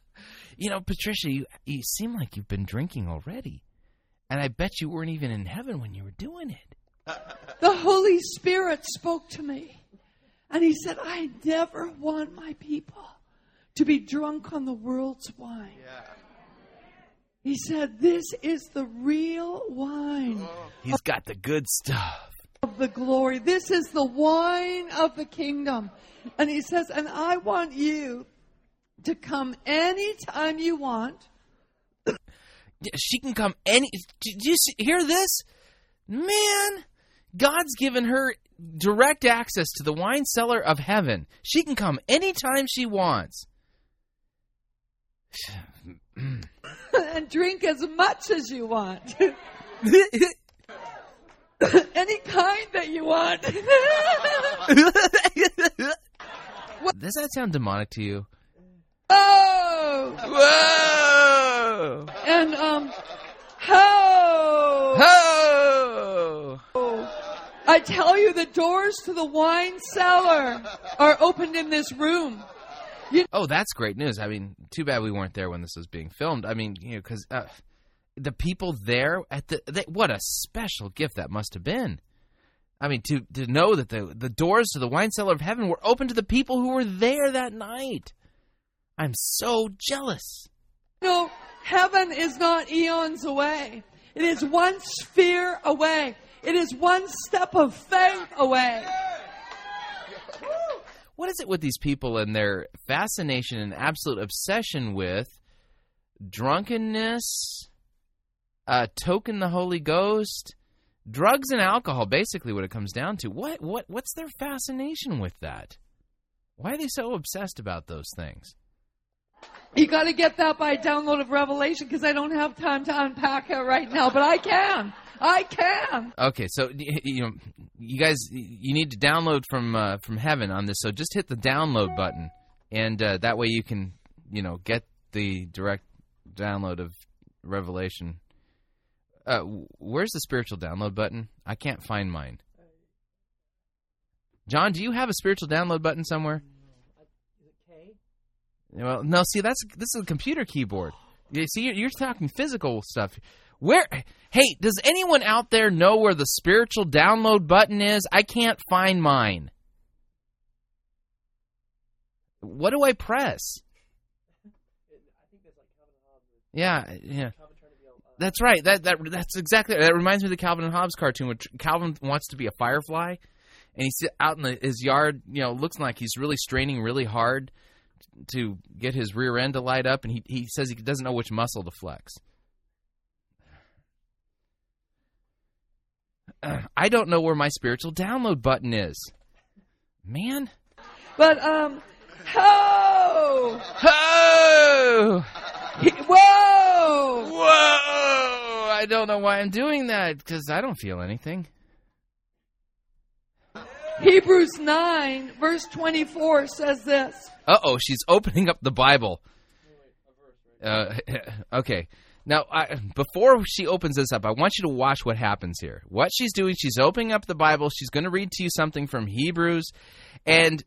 Speaker 1: You know, Patricia, you you seem like you've been drinking already. And I bet you weren't even in heaven when you were doing it.
Speaker 4: the Holy Spirit spoke to me, and He said, "I never want my people to be drunk on the world's wine." He said, "This is the real wine." Oh.
Speaker 1: He's got the good stuff.
Speaker 4: of the glory. This is the wine of the kingdom. And he says, and I want you to come anytime you want.
Speaker 1: She can come any. Do do you see, hear this? Man, God's given her direct access to the wine cellar of heaven. She can come anytime she wants.
Speaker 4: and drink as much as you want. Any kind that you want.
Speaker 1: Does that sound demonic to you?
Speaker 4: oh!
Speaker 1: Whoa!
Speaker 4: And, um, ho!
Speaker 1: Ho!
Speaker 4: I tell you, the doors to the wine cellar are opened in this room.
Speaker 1: Oh, that's great news. I mean, too bad we weren't there when this was being filmed. I mean, you know, because uh, the people there at the they, what a special gift that must have been. I mean, to to know that the the doors to the wine cellar of heaven were open to the people who were there that night. I'm so jealous.
Speaker 4: No, heaven is not eons away. It is one sphere away. It is one step of faith away.
Speaker 1: What is it with these people and their fascination and absolute obsession with drunkenness, uh, token the Holy Ghost, drugs and alcohol? Basically, what it comes down to. What what what's their fascination with that? Why are they so obsessed about those things?
Speaker 4: You got to get that by download of Revelation because I don't have time to unpack it right now, but I can. I can.
Speaker 1: Okay, so you know, you guys, you need to download from uh, from heaven on this. So just hit the download button, and uh, that way you can, you know, get the direct download of Revelation. Uh, where's the spiritual download button? I can't find mine. John, do you have a spiritual download button somewhere? Well, no. See, that's this is a computer keyboard. You see, you're, you're talking physical stuff. Where? Hey, does anyone out there know where the spiritual download button is? I can't find mine. What do I press? Yeah, yeah. That's right. That that that's exactly. That reminds me of the Calvin and Hobbes cartoon, which Calvin wants to be a firefly, and he's out in the, his yard. You know, looks like he's really straining really hard to get his rear end to light up, and he he says he doesn't know which muscle to flex. I don't know where my spiritual download button is. Man.
Speaker 4: But um, ho! He- whoa!
Speaker 1: Whoa! I don't know why I'm doing that because I don't feel anything.
Speaker 4: Hebrews nine verse twenty four says this.
Speaker 1: Uh oh, she's opening up the Bible. Uh, okay. Now, I, before she opens this up, I want you to watch what happens here. What she's doing, she's opening up the Bible. She's going to read to you something from Hebrews. And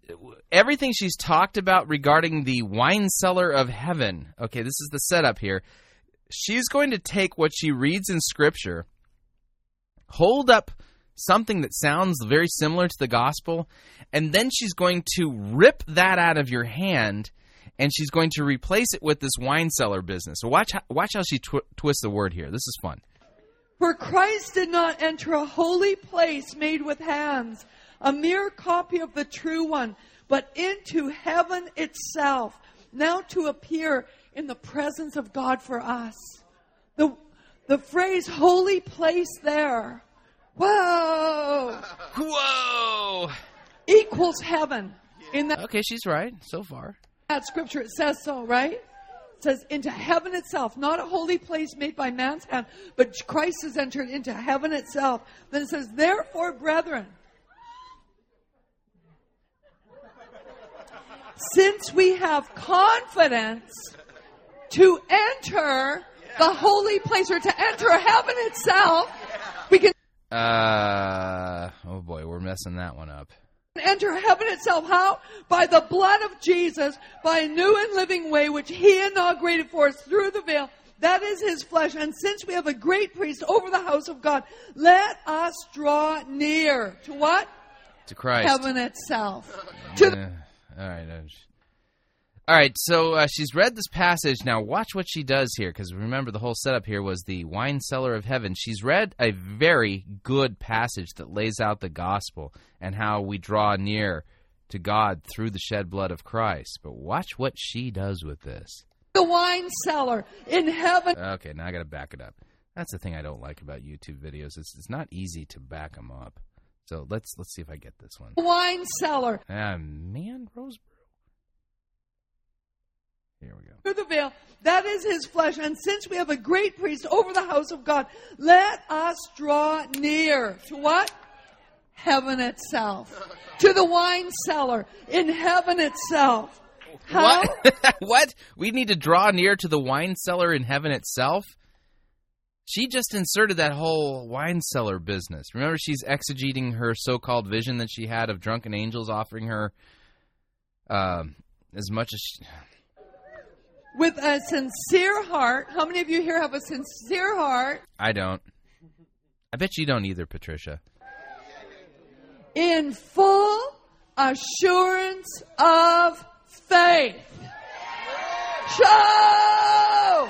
Speaker 1: everything she's talked about regarding the wine cellar of heaven. Okay, this is the setup here. She's going to take what she reads in Scripture, hold up something that sounds very similar to the gospel, and then she's going to rip that out of your hand and she's going to replace it with this wine cellar business. So watch how, watch how she tw- twists the word here. This is fun.
Speaker 4: For Christ did not enter a holy place made with hands, a mere copy of the true one, but into heaven itself, now to appear in the presence of God for us. The, the phrase holy place there, whoa,
Speaker 1: Whoa!
Speaker 4: equals heaven. In that,
Speaker 1: Okay, she's right so far.
Speaker 4: that scripture, it says so, right? It says into heaven itself, not a holy place made by man's hand, but Christ has entered into heaven itself. Then it says, therefore, brethren, since we have confidence to enter the holy place or to enter heaven itself,
Speaker 1: Uh oh boy, we're messing that one up.
Speaker 4: enter heaven itself. How? By the blood of Jesus, by a new and living way which he inaugurated for us through the veil. That is his flesh. And since we have a great priest over the house of God, let us draw near to what?
Speaker 1: To Christ.
Speaker 4: Heaven itself.
Speaker 1: Yeah. All right. All right. So uh, she's read this passage. Now watch what she does here, because remember the whole setup here was the wine cellar of heaven. She's read a very good passage that lays out the gospel and how we draw near to God through the shed blood of Christ. But watch what she does with this.
Speaker 4: the wine cellar in heaven.
Speaker 1: Okay, now I got to back it up. That's the thing I don't like about YouTube videos. It's, it's not easy to back them up. So let's let's see if I get this one.
Speaker 4: The wine cellar
Speaker 1: Ah, man, Rosebrough. Here we go.
Speaker 4: through the veil. That is his flesh. And since we have a great priest over the house of God, let us draw near to what? Heaven itself. To the wine cellar in heaven itself. How?
Speaker 1: What? what? We need to draw near to the wine cellar in heaven itself? She just inserted that whole wine cellar business. Remember, she's exegeting her so called vision that she had of drunken angels offering her um, as much as. She...
Speaker 4: With a sincere heart. How many of you here have a sincere heart?
Speaker 1: I don't. I bet you don't either, Patricia.
Speaker 4: In full assurance of faith. Show!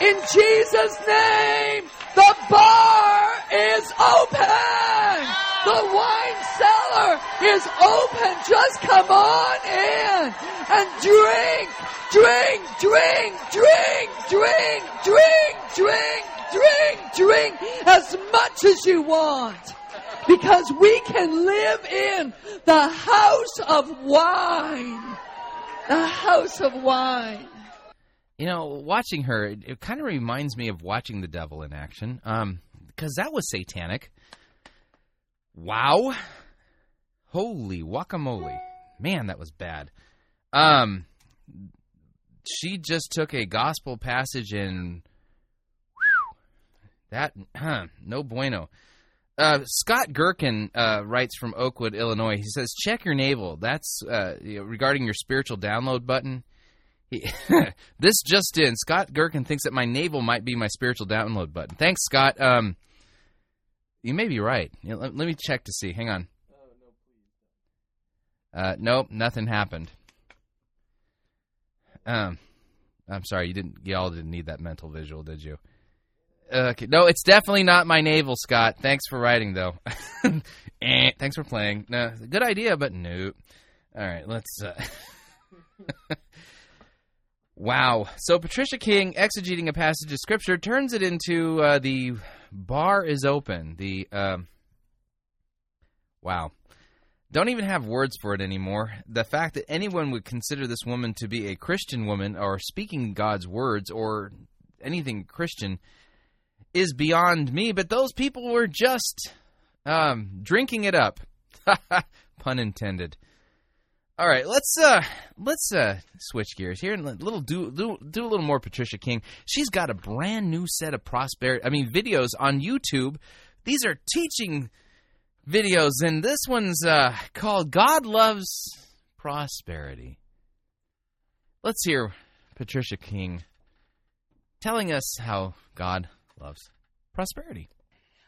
Speaker 4: In Jesus' name, the bar is open. The wine cellar is open. Just come on in and drink, drink, drink, drink, drink, drink, drink, drink, drink as much as you want. Because we can live in the house of wine. The house of wine.
Speaker 1: You know, watching her, it, it kind of reminds me of watching the devil in action. Um, because that was satanic. Wow. Holy guacamole. Man, that was bad. Um, she just took a gospel passage and That huh, no bueno. Uh, Scott Gherkin uh, writes from Oakwood, Illinois. He says, "Check your navel. That's uh, regarding your spiritual download button." He, this just in: Scott Gherkin thinks that my navel might be my spiritual download button. Thanks, Scott. Um, you may be right. You know, let, let me check to see. Hang on. Uh, nope, nothing happened. Um, I'm sorry, you didn't. Y'all didn't need that mental visual, did you? Okay, no, it's definitely not my navel, Scott. Thanks for writing, though. eh, thanks for playing. No, good idea, but no. All right, let's. Uh... wow. So Patricia King exegeting a passage of scripture turns it into uh, the bar is open. The um wow. Don't even have words for it anymore. The fact that anyone would consider this woman to be a Christian woman or speaking God's words or anything Christian is beyond me, but those people were just um, drinking it up. Pun intended. All right, let's uh let's uh switch gears here and little do, do do a little more Patricia King. She's got a brand new set of prosperity I mean videos on YouTube. These are teaching videos and this one's uh called God Loves Prosperity. Let's hear Patricia King telling us how God loves prosperity.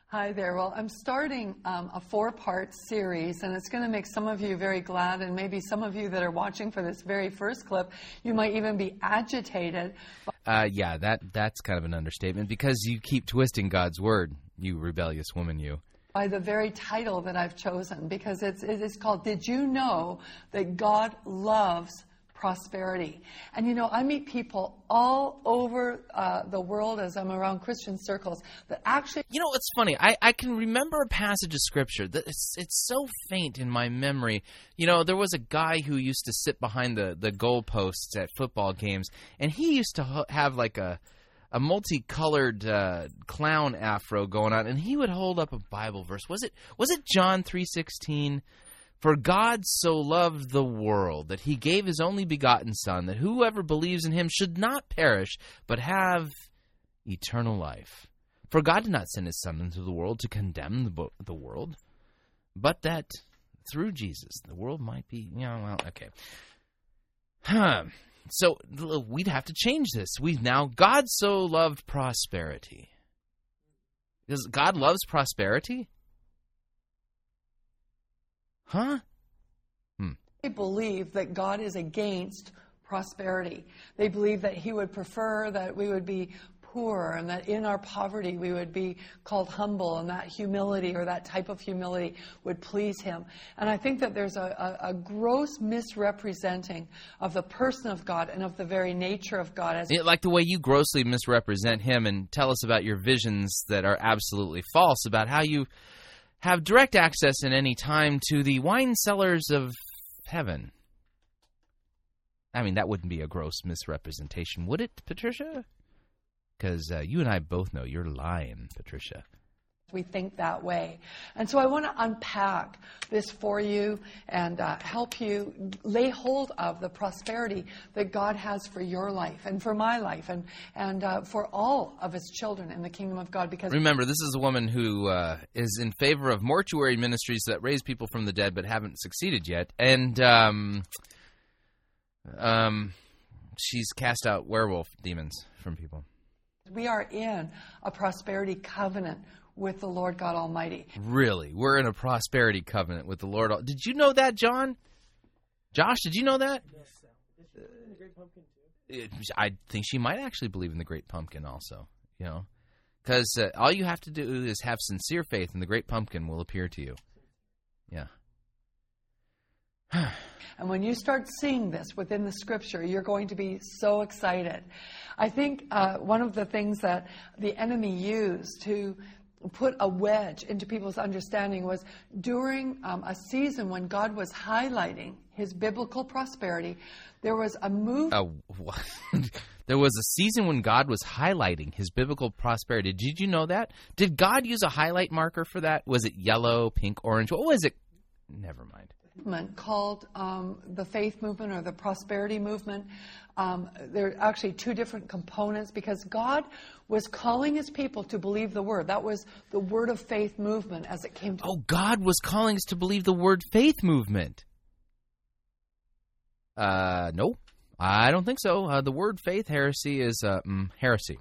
Speaker 4: Hi there. Well, I'm starting um, a four part series, and it's going to make some of you very glad, and maybe some of you that are watching for this very first clip, you might even be agitated
Speaker 1: Uh, yeah, that that's kind of an understatement because you keep twisting God's word, you rebellious woman, you.
Speaker 4: By the very title that I've chosen because it's, it is called Did You Know That God Loves Prosperity? And you know, I meet people all over uh, the world as I'm around Christian circles that actually
Speaker 1: You know what's funny? I, I can remember a passage of scripture that it's it's so faint in my memory. You know, there was a guy who used to sit behind the the goalposts at football games, and he used to have like a a multicolored uh, clown afro going on, and he would hold up a Bible verse. Was it was it John three sixteen? For God so loved the world that he gave his only begotten Son, that whoever believes in him should not perish, but have eternal life. For God did not send his Son into the world to condemn the, the world, but that through Jesus the world might be. You know, well, okay. Huh. So we'd have to change this. We've now God so loved prosperity. Does God loves prosperity? Huh? Hmm.
Speaker 4: They believe that God is against prosperity. They believe that He would prefer that we would be poor and that in our poverty we would be called humble and that humility or that type of humility would please Him. And I think that there's a, a, a gross misrepresenting of the person of God and of the very nature of God as
Speaker 1: like the way you grossly misrepresent him and tell us about your visions that are absolutely false about how you have direct access in any time to the wine cellars of heaven. I mean, that wouldn't be a gross misrepresentation, would it, Patricia? Because uh, you and I both know you're lying, Patricia.
Speaker 4: we think that way. And so I want to unpack this for you and uh, help you lay hold of the prosperity that God has for your life and for my life and, and uh, for all of his children in the kingdom of God because
Speaker 1: Remember, this is a woman who uh, is in favor of mortuary ministries that raise people from the dead but haven't succeeded yet. And um, um, she's cast out werewolf demons from people.
Speaker 4: We are in a prosperity covenant with the Lord God Almighty.
Speaker 1: Really, we're in a prosperity covenant with the Lord. Did you know that, John? Josh, did you know that? Uh, I think she might actually believe in the Great Pumpkin, also. You know, because uh, all you have to do is have sincere faith, and the Great Pumpkin will appear to you. Yeah.
Speaker 4: And when you start seeing this within the scripture, you're going to be so excited. I think uh, one of the things that the enemy used to put a wedge into people's understanding was during um, a season when God was highlighting his biblical prosperity, there was a move.
Speaker 1: Uh, there was a season when God was highlighting his biblical prosperity. Did you know that? Did God use a highlight marker for that? Was it yellow, pink, orange? What was it? Never mind.
Speaker 4: Movement called um, the faith movement or the prosperity movement. Um, there are actually two different components because God was calling his people to believe the word. That was the word of faith movement as it came to
Speaker 1: Oh, God was calling us to believe the word faith movement. Uh, no, I don't think so. Uh, the word faith heresy is uh, mm, heresy.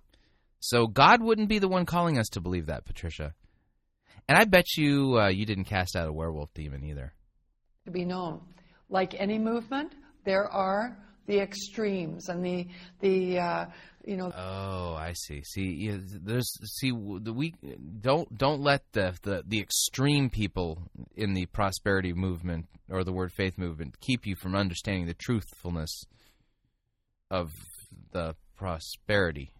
Speaker 1: So God wouldn't be the one calling us to believe that, Patricia. And I bet you uh, you didn't cast out a werewolf demon either.
Speaker 4: To be known. Like any movement, there are the extremes and the the uh, you know
Speaker 1: Oh, I see. See, you, there's see the we don't don't let the, the the extreme people in the prosperity movement or the word faith movement keep you from understanding the truthfulness of the prosperity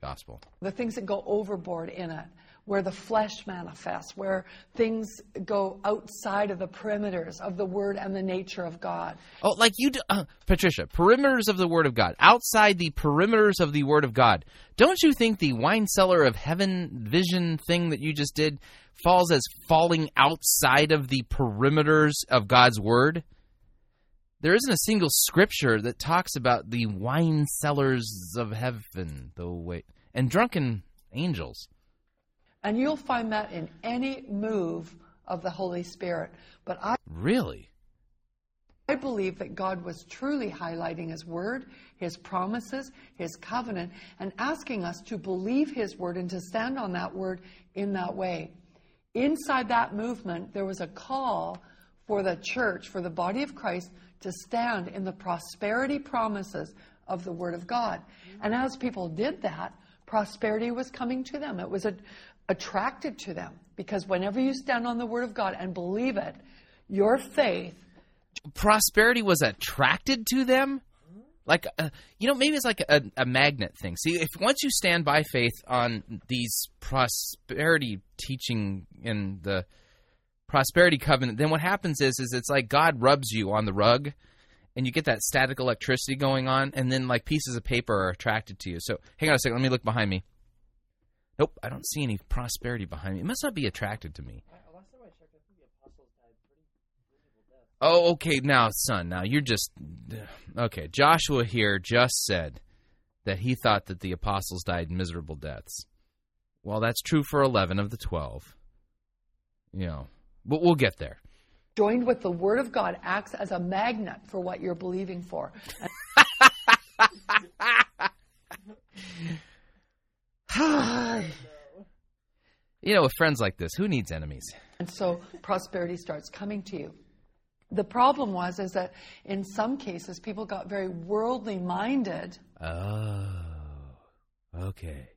Speaker 1: gospel.
Speaker 4: the things that go overboard in it, where the flesh manifests, where things go outside of the perimeters of the word and the nature of God.
Speaker 1: Oh, like you, do, uh, Patricia, perimeters of the Word of God, outside the perimeters of the Word of God. Don't you think the wine cellar of heaven vision thing that you just did falls as falling outside of the perimeters of God's Word? There isn't a single scripture that talks about the wine cellars of heaven, though. Wait, and drunken angels.
Speaker 4: And you'll find that in any move of the Holy Spirit. But I
Speaker 1: Really?
Speaker 4: I believe that God was truly highlighting His Word, His promises, His covenant, and asking us to believe His Word and to stand on that Word in that way. Inside that movement, there was a call for the church, for the body of Christ, to stand in the prosperity promises of the Word of God. And as people did that, prosperity was coming to them. It was a, attracted to them. Because whenever you stand on the Word of God and believe it, your faith
Speaker 1: prosperity was attracted to them? Like uh, you know maybe it's like a, a magnet thing. See if once you stand by faith on these prosperity teaching in the prosperity covenant then what happens is is it's like god rubs you on the rug and you get that static electricity going on and then like pieces of paper are attracted to you. So hang on a second. Let me look behind me nope i don't see any prosperity behind me it must not be attracted to me Oh, okay. Now, son, now you're just uh, okay. Joshua here just said that he thought that the apostles died miserable deaths. Well, that's true for eleven of the twelve. You know, but we'll get there.
Speaker 4: joined with the Word of God acts as a magnet for what you're believing for.
Speaker 1: You know, with friends like this, who needs enemies?
Speaker 4: And so prosperity starts coming to you. The problem was is that in some cases people got very worldly minded
Speaker 1: Oh, okay.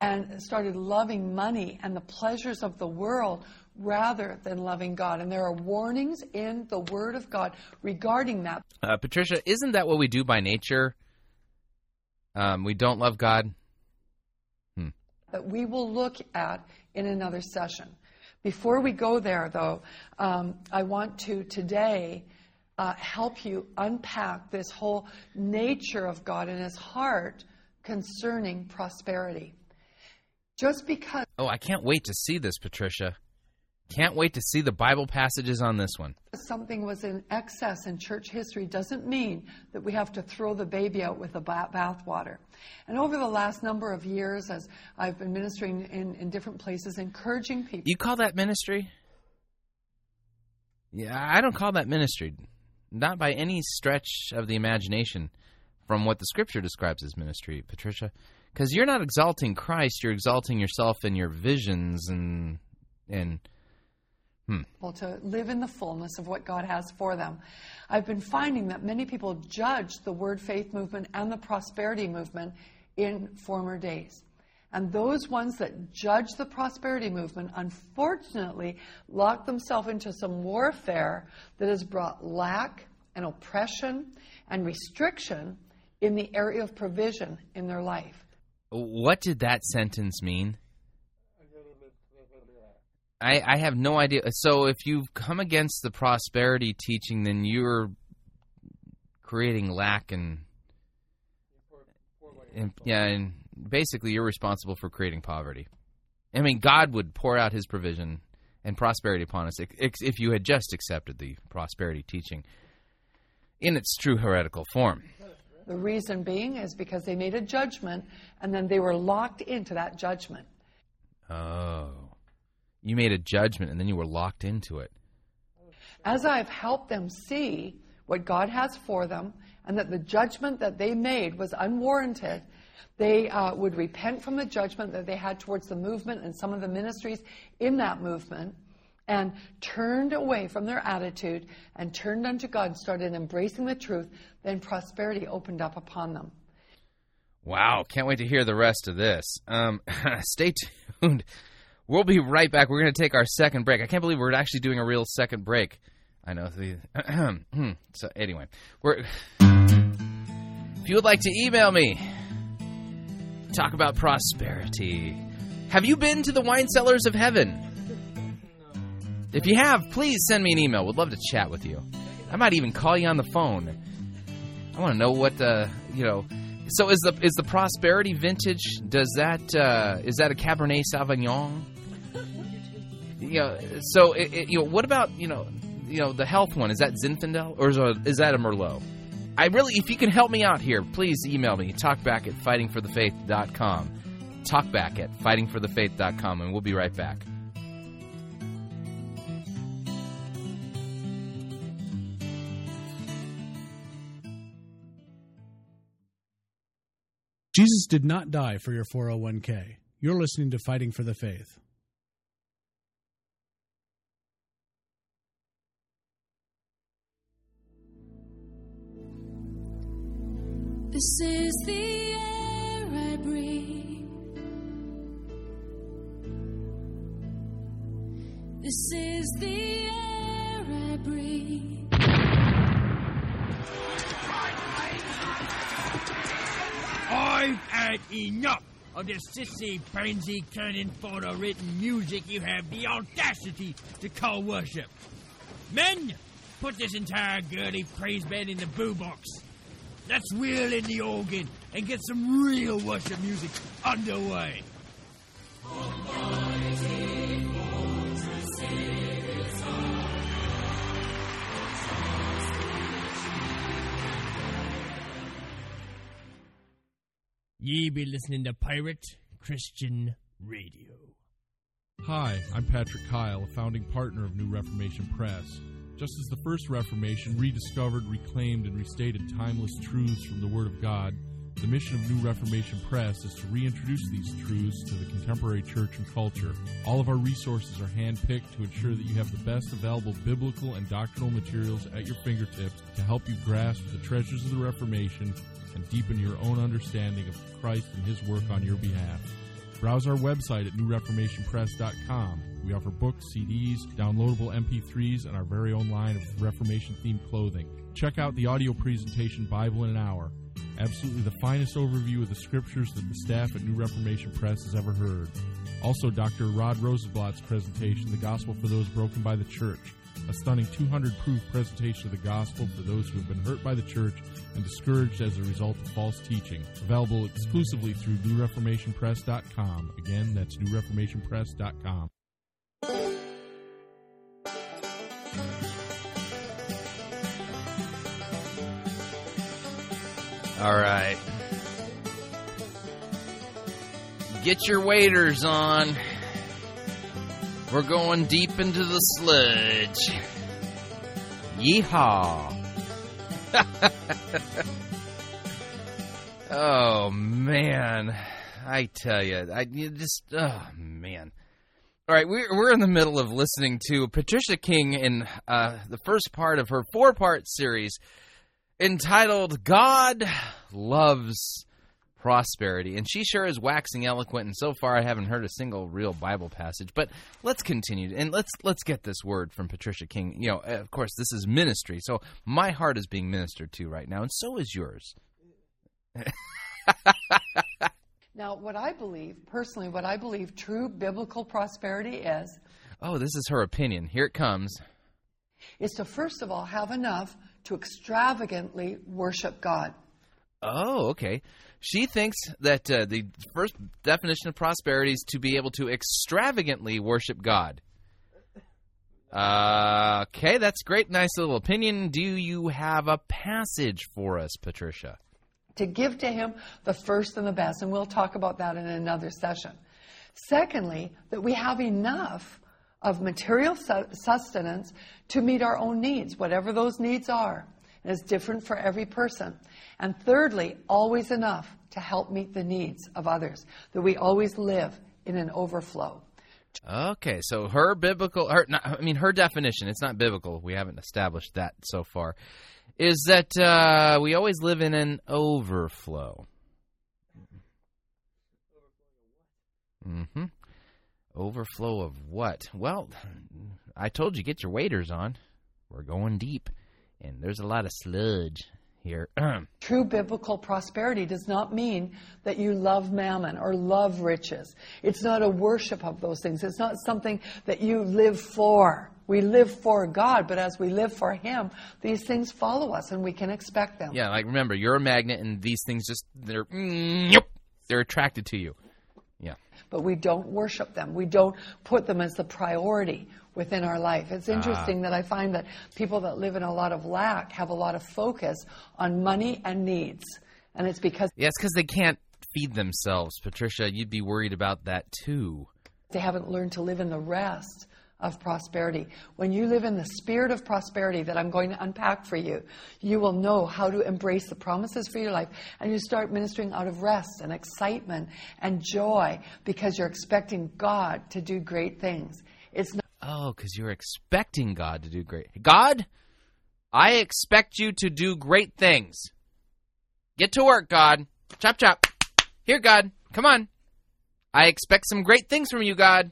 Speaker 4: and started loving money and the pleasures of the world rather than loving God. And there are warnings in the Word of God regarding that.
Speaker 1: Uh, Patricia, isn't that what we do by nature? Um, we don't love God.
Speaker 4: That we will look at in another session. Before we go there, though, um, I want to today uh, help you unpack this whole nature of God and His heart concerning prosperity. Just because
Speaker 1: Oh, I can't wait to see this, Patricia. Can't wait to see the Bible passages on this one.
Speaker 4: something was in excess in church history doesn't mean that we have to throw the baby out with the bathwater. And over the last number of years, as I've been ministering in, in different places, encouraging people.
Speaker 1: You call that ministry? Yeah, I don't call that ministry. Not by any stretch of the imagination from what the scripture describes as ministry, Patricia. Because you're not exalting Christ, you're exalting yourself and your visions and and Hmm.
Speaker 4: people to live in the fullness of what God has for them. I've been finding that many people judge the word faith movement and the prosperity movement in former days. And those ones that judge the prosperity movement, unfortunately, lock themselves into some warfare that has brought lack and oppression and restriction in the area of provision in their life.
Speaker 1: what did that sentence mean? I, I have no idea. So if you've come against the prosperity teaching, then you're creating lack and, and yeah, and basically you're responsible for creating poverty. I mean, God would pour out His provision, and prosperity upon us if you had just accepted the prosperity teaching in its true heretical form.
Speaker 4: The reason being is because they made a judgment and then they were locked into that judgment.
Speaker 1: Oh. You made a judgment and then you were locked into it.
Speaker 4: As I've helped them see what God has for them and that the judgment that they made was unwarranted, they uh, would repent from the judgment that they had towards the movement and some of the ministries in that movement and turned away from their attitude and turned unto God and started embracing the truth, then prosperity opened up upon them.
Speaker 1: Wow, can't wait to hear the rest of this. Um, stay tuned. We'll be right back. We're going to take our second break. I can't believe we're actually doing a real second break. I know. The, so anyway, we're. If you would like to email me, talk about prosperity. Have you been to the wine cellars of heaven? If you have, please send me an email. We'd love to chat with you. I might even call you on the phone. I want to know what the you know. So is the is the prosperity vintage? Does that uh, is that a Cabernet Sauvignon? You know, so it, it, you know, what about you know, you know, the health one? Is that Zinfandel or is, a, is that a Merlot? I really, if you can help me out here, please email me talkback at fightingforthefaith.com. Talkback at fightingforthefaith.com, and we'll be right back.
Speaker 2: Jesus did not die for your 401k. You're listening to Fighting for the Faith.
Speaker 7: This is the air I breathe. This is the air I breathe.
Speaker 8: I've had enough of this sissy, pansy, turning photo written music you have the audacity to call worship. Men, put this entire girly praise bed in the boo box. Let's wheel in the organ and get some real worship music underway. Ye be listening to Pirate Christian Radio.
Speaker 9: Hi, I'm Patrick Kyle, a founding partner of New Reformation Press. Just as the first Reformation rediscovered, reclaimed, and restated timeless truths from the Word of God, the mission of New Reformation Press is to reintroduce these truths to the contemporary church and culture. All of our resources are handpicked to ensure that you have the best available biblical and doctrinal materials at your fingertips to help you grasp the treasures of the Reformation and deepen your own understanding of Christ and His work on your behalf. Browse our website at newreformationpress.com. We offer books, CDs, downloadable MP3s, and our very own line of Reformation themed clothing. Check out the audio presentation Bible in an Hour. Absolutely the finest overview of the scriptures that the staff at New Reformation Press has ever heard. Also, Dr. Rod Rosenbladt's presentation, The Gospel for Those Broken by the Church, a stunning 200 proof presentation of the gospel for those who have been hurt by the church and discouraged as a result of false teaching. Available exclusively through newreformationpress.com. Again, that's newreformationpress.com.
Speaker 1: All right. Get your waders on. We're going deep into the sludge. Yeehaw. oh, man. I tell you, I you just, oh, man. All right, we're, we're in the middle of listening to Patricia King in uh, the first part of her four part series entitled God Loves Prosperity. And she sure is waxing eloquent, and so far I haven't heard a single real Bible passage. But let's continue and let's let's get this word from Patricia King. You know, of course, this is ministry, so my heart is being ministered to right now, and so is yours.
Speaker 4: Now, what I believe, personally, what I believe true biblical prosperity is,
Speaker 1: Oh, this is her opinion. Here it comes.
Speaker 4: is to first of all have enough to extravagantly worship God.
Speaker 1: Oh, okay. She thinks that uh, the first definition of prosperity is to be able to extravagantly worship God. Uh, okay, that's great. Nice little opinion. Do you have a passage for us, Patricia?
Speaker 4: to give to him the first and the best. And we'll talk about that in another session. Secondly, that we have enough of material su- sustenance to meet our own needs, whatever those needs are. It's different for every person. And thirdly, always enough to help meet the needs of others, that we always live in an overflow.
Speaker 1: Okay, so her biblical, her, not, I mean, her definition, it's not biblical. We haven't established that so far. Is that uh, we always live in an overflow. Mm-hmm. Overflow of what? Well, I told you get your waders on. We're going deep, and there's a lot of sludge here.
Speaker 4: True biblical prosperity does not mean that you love mammon or love riches. It's not a worship of those things. It's not something that you live for. We live for God, but as we live for Him, these things follow us and we can expect them.
Speaker 1: yeah, like remember, you're a magnet, and these things just they're mm, yep, they're attracted to you. Yeah.
Speaker 4: But we don't worship them. We don't put them as the priority within our life. It's ah. interesting that I find that people that live in a lot of lack have a lot of focus on money and needs. And it's because
Speaker 1: Yeah, because they can't feed themselves. Patricia, you'd be worried about that too.
Speaker 4: they haven't learned to live in the rest of prosperity. When you live in the spirit of prosperity that I'm going to unpack for you, you will know how to embrace the promises for your life and you start ministering out of rest and excitement and joy because you're expecting God to do great things. It's not
Speaker 1: Oh, because you're expecting God to do great. God, I expect you to do great things. Get to work, God. Chop, chop. Here, God. Come on. I expect some great things from you, God.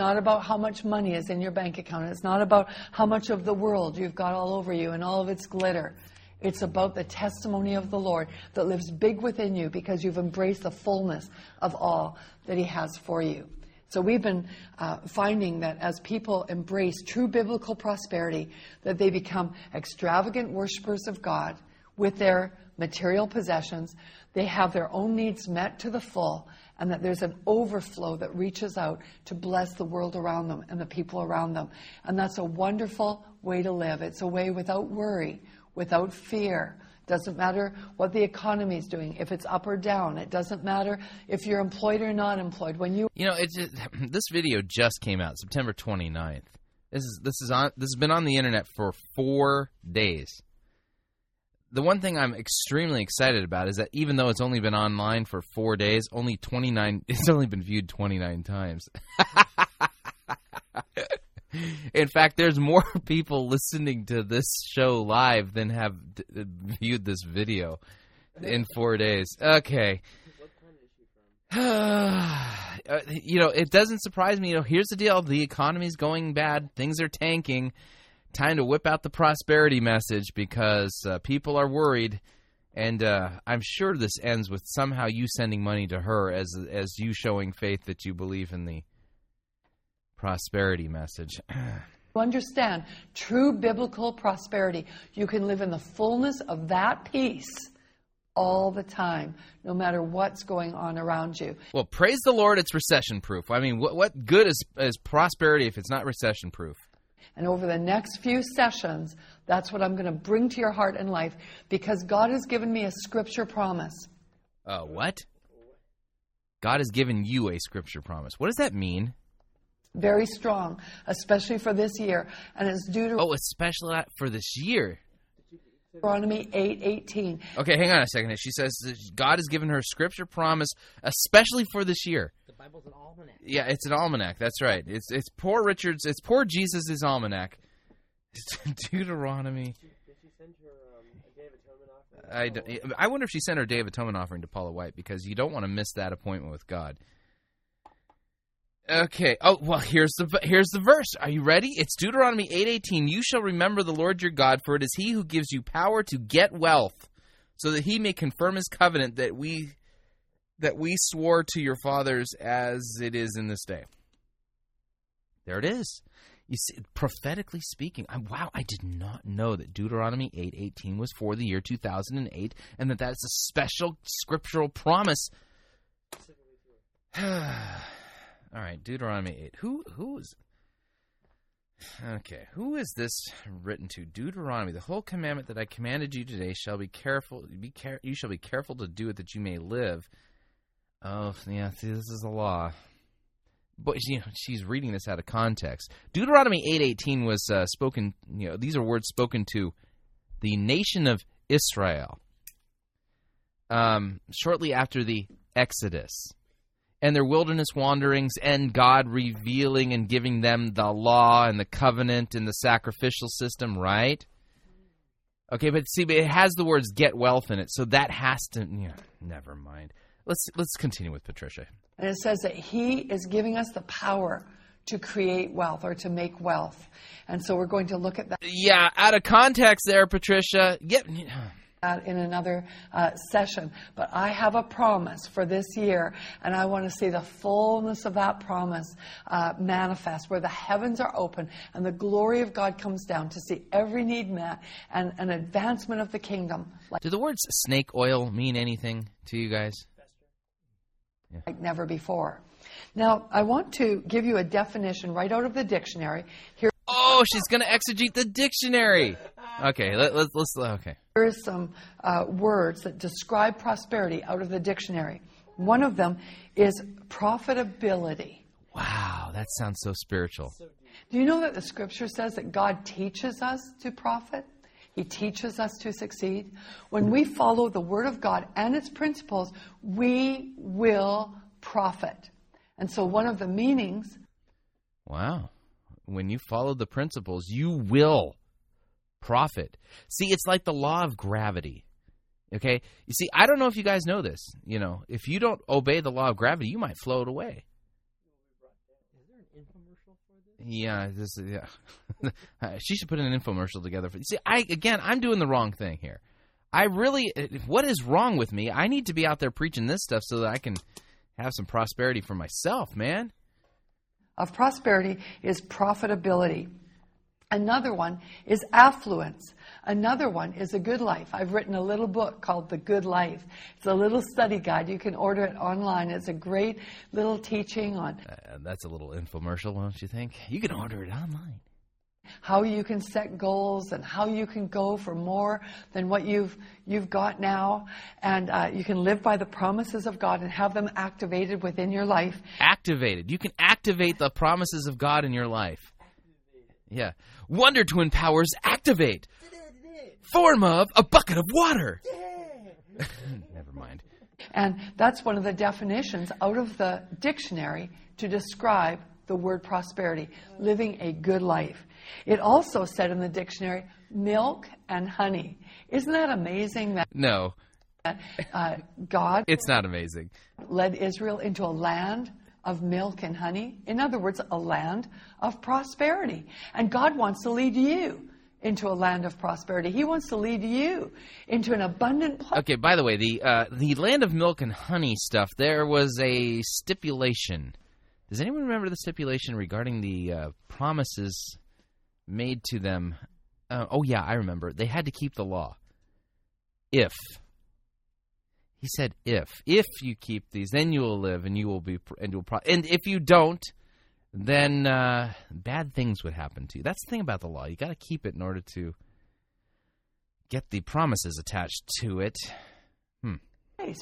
Speaker 4: not about how much money is in your bank account. It's not about how much of the world you've got all over you and all of its glitter. It's about the testimony of the Lord that lives big within you because you've embraced the fullness of all that He has for you. So we've been uh, finding that as people embrace true biblical prosperity, that they become extravagant worshipers of God with their material possessions. They have their own needs met to the full, and that there's an overflow that reaches out to bless the world around them and the people around them. And that's a wonderful way to live. It's a way without worry, without fear. Doesn't matter what the economy is doing, if it's up or down. It doesn't matter if you're employed or not employed. When you
Speaker 1: You know, it's this video just came out September 29th. This is this is on this has been on the internet for 4 days. The one thing I'm extremely excited about is that even though it's only been online for 4 days, only 29 it's only been viewed 29 times. In fact, there's more people listening to this show live than have d- viewed this video in 4 days. Okay. You know, it doesn't surprise me. You know, here's the deal: the economy's going bad, things are tanking. Time to whip out the prosperity message because uh, people are worried, and uh, I'm sure this ends with somehow you sending money to her as as you showing faith that you believe in the prosperity message.
Speaker 4: You understand true biblical prosperity. You can live in the fullness of that peace all the time, no matter what's going on around you.
Speaker 1: well, praise the Lord, it's recession proof. I mean, what what good is is prosperity if it's not recession proof?
Speaker 4: And over the next few sessions, that's what I'm going to bring to your heart and life because God has given me a scripture promise.
Speaker 1: Uh, what? God has given you a scripture promise. What does that mean?
Speaker 4: Very strong, especially for this year. And it's due to
Speaker 1: Oh, especially for this year.
Speaker 4: Deuteronomy 8:18.
Speaker 1: Okay, hang on a second. She says that God has given her scripture promise, especially for this year.
Speaker 10: The Bible's an almanac.
Speaker 1: Yeah, it's an almanac. That's right. It's it's poor Richard's. It's poor Jesus's almanac. Deuteronomy.
Speaker 10: Did she send her um, a Day of Atonement offering?
Speaker 1: I, don't- I wonder if she sent her Day of Atonement offering to Paula White because you don't want to miss that appointment with God. Okay. Oh well, here's the here's the verse. Are you ready? It's Deuteronomy eight eighteen. You shall remember the Lord your God, for it is He who gives you power to get wealth, so that He may confirm His covenant that we that we swore to your fathers as it is in this day. There it is. You see, prophetically speaking, I, wow, I did not know that Deuteronomy eight eighteen was for the year two thousand and eight, and that that's a special scriptural promise. All right, Deuteronomy eight. Who who is? Okay, who is this written to? Deuteronomy. The whole commandment that I commanded you today shall be careful. Be care. You shall be careful to do it that you may live. Oh, yeah. See, this is a law. But you know, she's reading this out of context. Deuteronomy eight eighteen was uh, spoken. You know, these are words spoken to the nation of Israel um, shortly after the Exodus and their wilderness wanderings, and God revealing and giving them the law and the covenant and the sacrificial system, right? Okay, but see, but it has the words "get wealth" in it, so that has to. Yeah, never mind. Let's let's continue with Patricia.
Speaker 4: And it says that He is giving us the power to create wealth or to make wealth. And so we're going to look at that.
Speaker 1: Yeah, out of context there, Patricia. Yep.
Speaker 4: That in another uh, session. But I have a promise for this year, and I want to see the fullness of that promise uh, manifest, where the heavens are open and the glory of God comes down to see every need met and an advancement of the kingdom.
Speaker 1: Do the words snake oil mean anything to you guys?
Speaker 4: Like never before. Now, I want to give you a definition right out of the dictionary. Here.
Speaker 1: Oh, she's going to exegete the dictionary. Okay, let, us let's okay.
Speaker 4: Here is some uh, words that describe prosperity out of the dictionary. One of them is profitability.
Speaker 1: Wow, that sounds so spiritual.
Speaker 4: Do you know that the scripture says that God teaches us to profit? He teaches us to succeed. When we follow the Word of God and its principles, we will profit. And so, one of the meanings.
Speaker 1: Wow. When you follow the principles, you will profit. See, it's like the law of gravity. Okay? You see, I don't know if you guys know this. You know, if you don't obey the law of gravity, you might float away. Yeah, this yeah. Uh, she should put an infomercial together for. See, I again, I'm doing the wrong thing here. I really, uh, what is wrong with me? I need to be out there preaching this stuff so that I can have some prosperity for myself, man.
Speaker 4: Of prosperity is profitability. Another one is affluence. Another one is a good life. I've written a little book called The Good Life. It's a little study guide. You can order it online. It's a great little teaching on.
Speaker 1: Uh, that's a little infomercial, don't you think? You can order it online.
Speaker 4: How you can set goals and how you can go for more than what you've you've got now, and uh, you can live by the promises of God and have them activated within your life.
Speaker 1: Activated. You can activate the promises of God in your life. Yeah. Wonder Twin powers activate. Form of a bucket of water. Never mind.
Speaker 4: And that's one of the definitions out of the dictionary to describe the word prosperity, living a good life. It also said in the dictionary, milk and honey. Isn't that amazing that
Speaker 1: No.
Speaker 4: uh, God
Speaker 1: It's not amazing.
Speaker 4: led Israel into a land of milk and honey? In other words, a land of prosperity. And God wants to lead you into a land of prosperity. He wants to lead you into an abundant place.
Speaker 1: Okay, by the way, the uh, the land of milk and honey stuff, there was a stipulation. Does anyone remember the stipulation regarding the uh, promises made to them? Uh, oh yeah, I remember. They had to keep the law. If he said, if if you keep these, then you will live, and you will be, and you will. Pro- and if you don't, then uh, bad things would happen to you. That's the thing about the law. You got to keep it in order to get the promises attached to it. Hmm.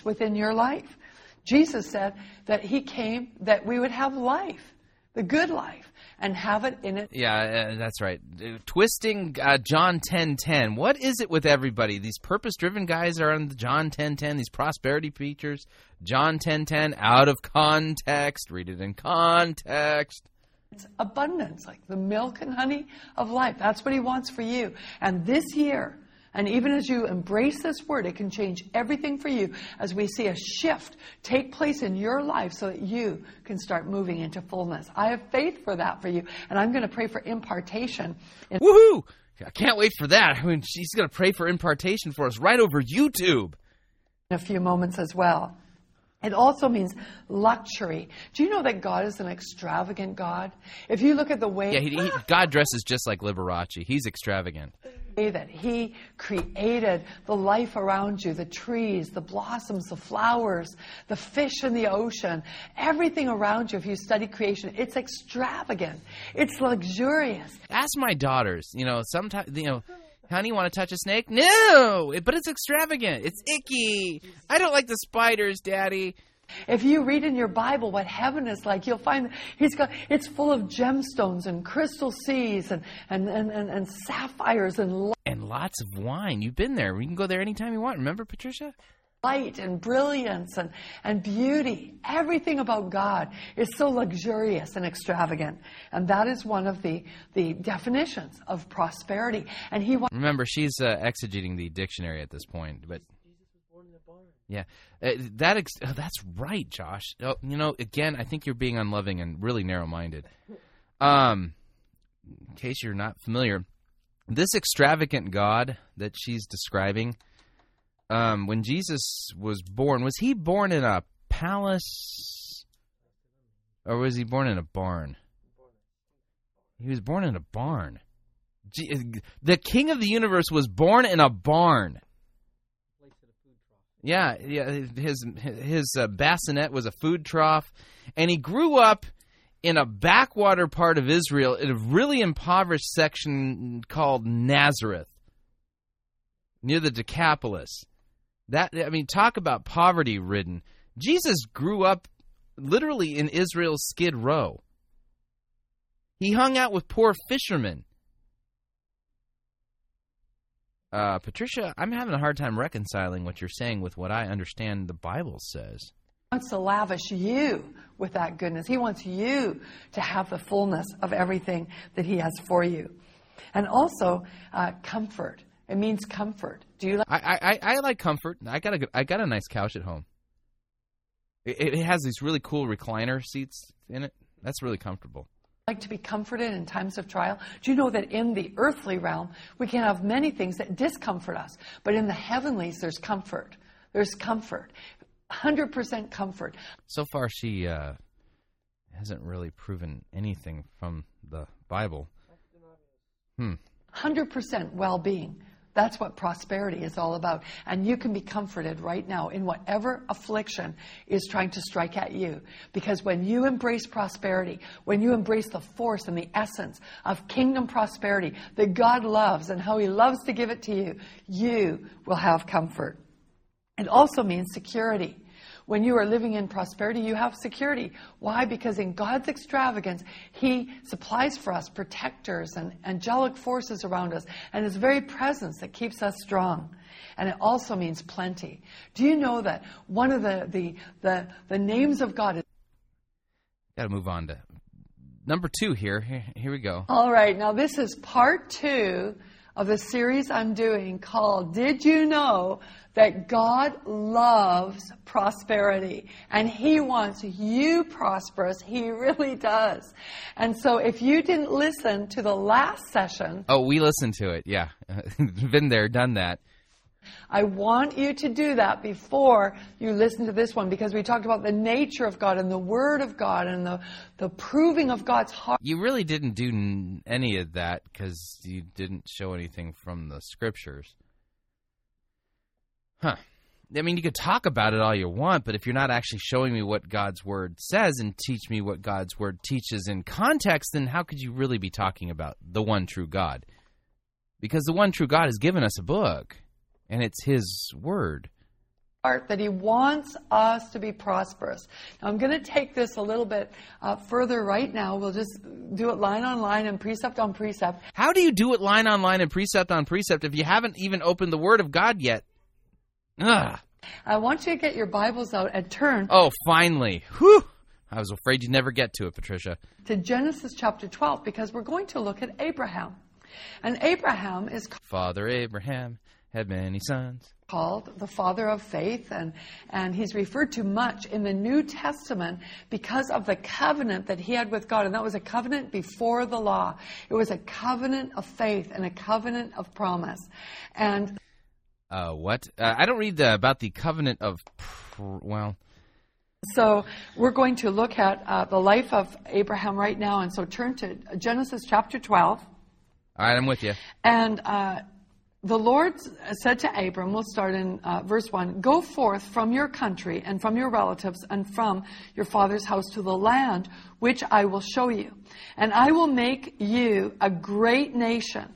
Speaker 4: within your life. Jesus said that he came that we would have life, the good life, and have it in it.
Speaker 1: Yeah, uh, that's right. Uh, Twisting uh, John ten ten. What is it with everybody? These purpose driven guys are on the John ten ten. These prosperity preachers, John ten ten, out of context. Read it in context.
Speaker 4: It's abundance, like the milk and honey of life. That's what he wants for you. And this year, and even as you embrace this word, it can change everything for you as we see a shift take place in your life so that you can start moving into fullness. I have faith for that for you, and I'm going to pray for impartation. In-
Speaker 1: Woohoo! I can't wait for that. I mean, she's going to pray for impartation for us right over YouTube.
Speaker 4: in a few moments as well. It also means luxury. Do you know that God is an extravagant God? If you look at the way
Speaker 1: Yeah, he, he, God dresses just like Liberace. He's extravagant.
Speaker 4: that He created the life around you, the trees, the blossoms, the flowers, the fish in the ocean, everything around you, if you study creation, it's extravagant. It's luxurious.
Speaker 1: Ask my daughters. You know, sometimes you know. Honey, want to touch a snake? No, but it's extravagant. It's icky. I don't like the spiders, Daddy.
Speaker 4: If you read in your Bible what heaven is like, you'll find he's got it's full of gemstones and crystal seas and and, and, and, and sapphires and
Speaker 1: And lots of wine. You've been there. We can go there anytime you want. Remember, Patricia?
Speaker 4: Light and brilliance and, and beauty. Everything about God is so luxurious and extravagant. And that is one of the, the definitions of prosperity. And he wants
Speaker 1: Remember, she's uh, exegeting the dictionary at this point, but yeah, uh, that ex- oh, that's right, Josh. Oh, you know, again, I think you're being unloving and really narrow-minded. Um, in case you're not familiar, this extravagant God that she's describing, um, when Jesus was born, was he born in a palace or was he born in a barn? He was born in a barn. The king of the universe was born in a barn. Yeah, yeah. His his uh, bassinet was a food trough, and he grew up in a backwater part of Israel in a really impoverished section called Nazareth, near the Decapolis. That I mean, talk about poverty ridden. Jesus grew up literally in Israel's Skid Row. He hung out with poor fishermen. Uh, Patricia, I'm having a hard time reconciling what you're saying with what I understand the Bible says.
Speaker 4: wants to lavish you with that goodness. He wants you to have the fullness of everything that he has for you. And also, uh, comfort. It means comfort. Do you like
Speaker 1: I, I, I like comfort. I got a good, I got a nice couch at home. It, it has these really cool recliner seats in it. That's really comfortable.
Speaker 4: like to be comforted in times of trial? Do you know that in the earthly realm, we can have many things that discomfort us, but in the heavenlies, there's comfort. There's comfort. 100% comfort.
Speaker 1: So far, she uh, hasn't really proven anything from the Bible. Hmm.
Speaker 4: 100% well being. That's what prosperity is all about. And you can be comforted right now in whatever affliction is trying to strike at you. Because when you embrace prosperity, when you embrace the force and the essence of kingdom prosperity that God loves and how He loves to give it to you, you will have comfort. It also means security. When you are living in prosperity, you have security. Why? Because in God's extravagance, He supplies for us protectors and angelic forces around us, and His very presence that keeps us strong. And it also means plenty. Do you know that one of the, the, the, the names of God is
Speaker 1: Got to move on to number two here. Here, here we go.
Speaker 4: All right, now this is part two of the series I'm doing called Did You Know That God Loves Prosperity? And He wants you prosperous. He really does. And so if you didn't listen to the last session,
Speaker 1: Oh, we listened to it. Yeah, been there, done that.
Speaker 4: I want you to do that before you listen to this one because we talked about the nature of God and the Word of God and the, the proving of God's heart.
Speaker 1: You really didn't do any of that because you didn't show anything from the scriptures. Huh. I mean, you could talk about it all you want, but if you're not actually showing me what God's word says and teach me what God's word teaches in context, then how could you really be talking about the one true God? Because the one true God has given us a book, and it's His word.
Speaker 4: that he wants us to be prosperous. Now, I'm going to take this a little bit uh, further right now. We'll just do it line on line and precept on precept.
Speaker 1: How do you do it line on line and precept on precept if you haven't even opened the Word of God yet? Ugh.
Speaker 4: I want you to get your Bibles out and turn
Speaker 1: Oh, finally. Whew. I was afraid you'd never get to it, Patricia.
Speaker 4: to Genesis chapter 12 because we're going to look at Abraham. And Abraham is
Speaker 1: Father Abraham had many sons.
Speaker 4: called the father of faith and, and he's referred to much in the New Testament because of the covenant that he had with God. And that was a covenant before the law. It was a covenant of faith and a covenant of promise. And
Speaker 1: Uh, what? Uh, I don't read the, about the covenant of. Pr- well,
Speaker 4: So we're going to look at uh, the life of Abraham right now, and so turn to Genesis chapter 12.
Speaker 1: All right, I'm with you.
Speaker 4: And uh, the Lord said to Abram, we'll start in uh, verse 1 Go forth from your country and from your relatives and from your father's house to the land which I will show you. And I will make you a great nation,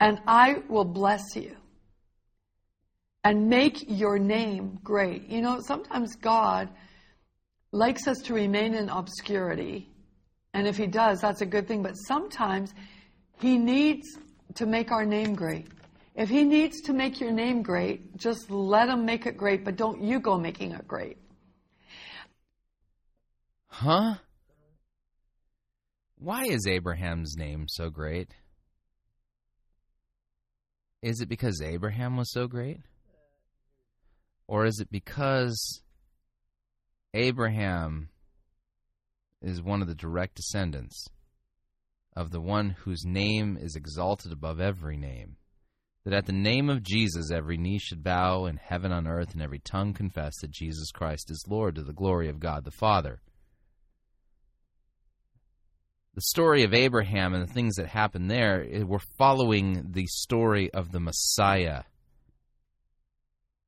Speaker 4: and I will bless you and make your name great. You know, sometimes God likes us to remain in obscurity. And if He does, that's a good thing. But sometimes He needs to make our name great. If He needs to make your name great, just let Him make it great, but don't you go making it great.
Speaker 1: Huh? Why is Abraham's name so great? Is it because Abraham was so great? Or is it because Abraham is one of the direct descendants of the one whose name is exalted above every name? That at the name of Jesus every knee should bow in heaven on earth and every tongue confess that Jesus Christ is Lord to the glory of God the Father the story of Abraham and the things that happened there, eh, we're following the story of the Messiah.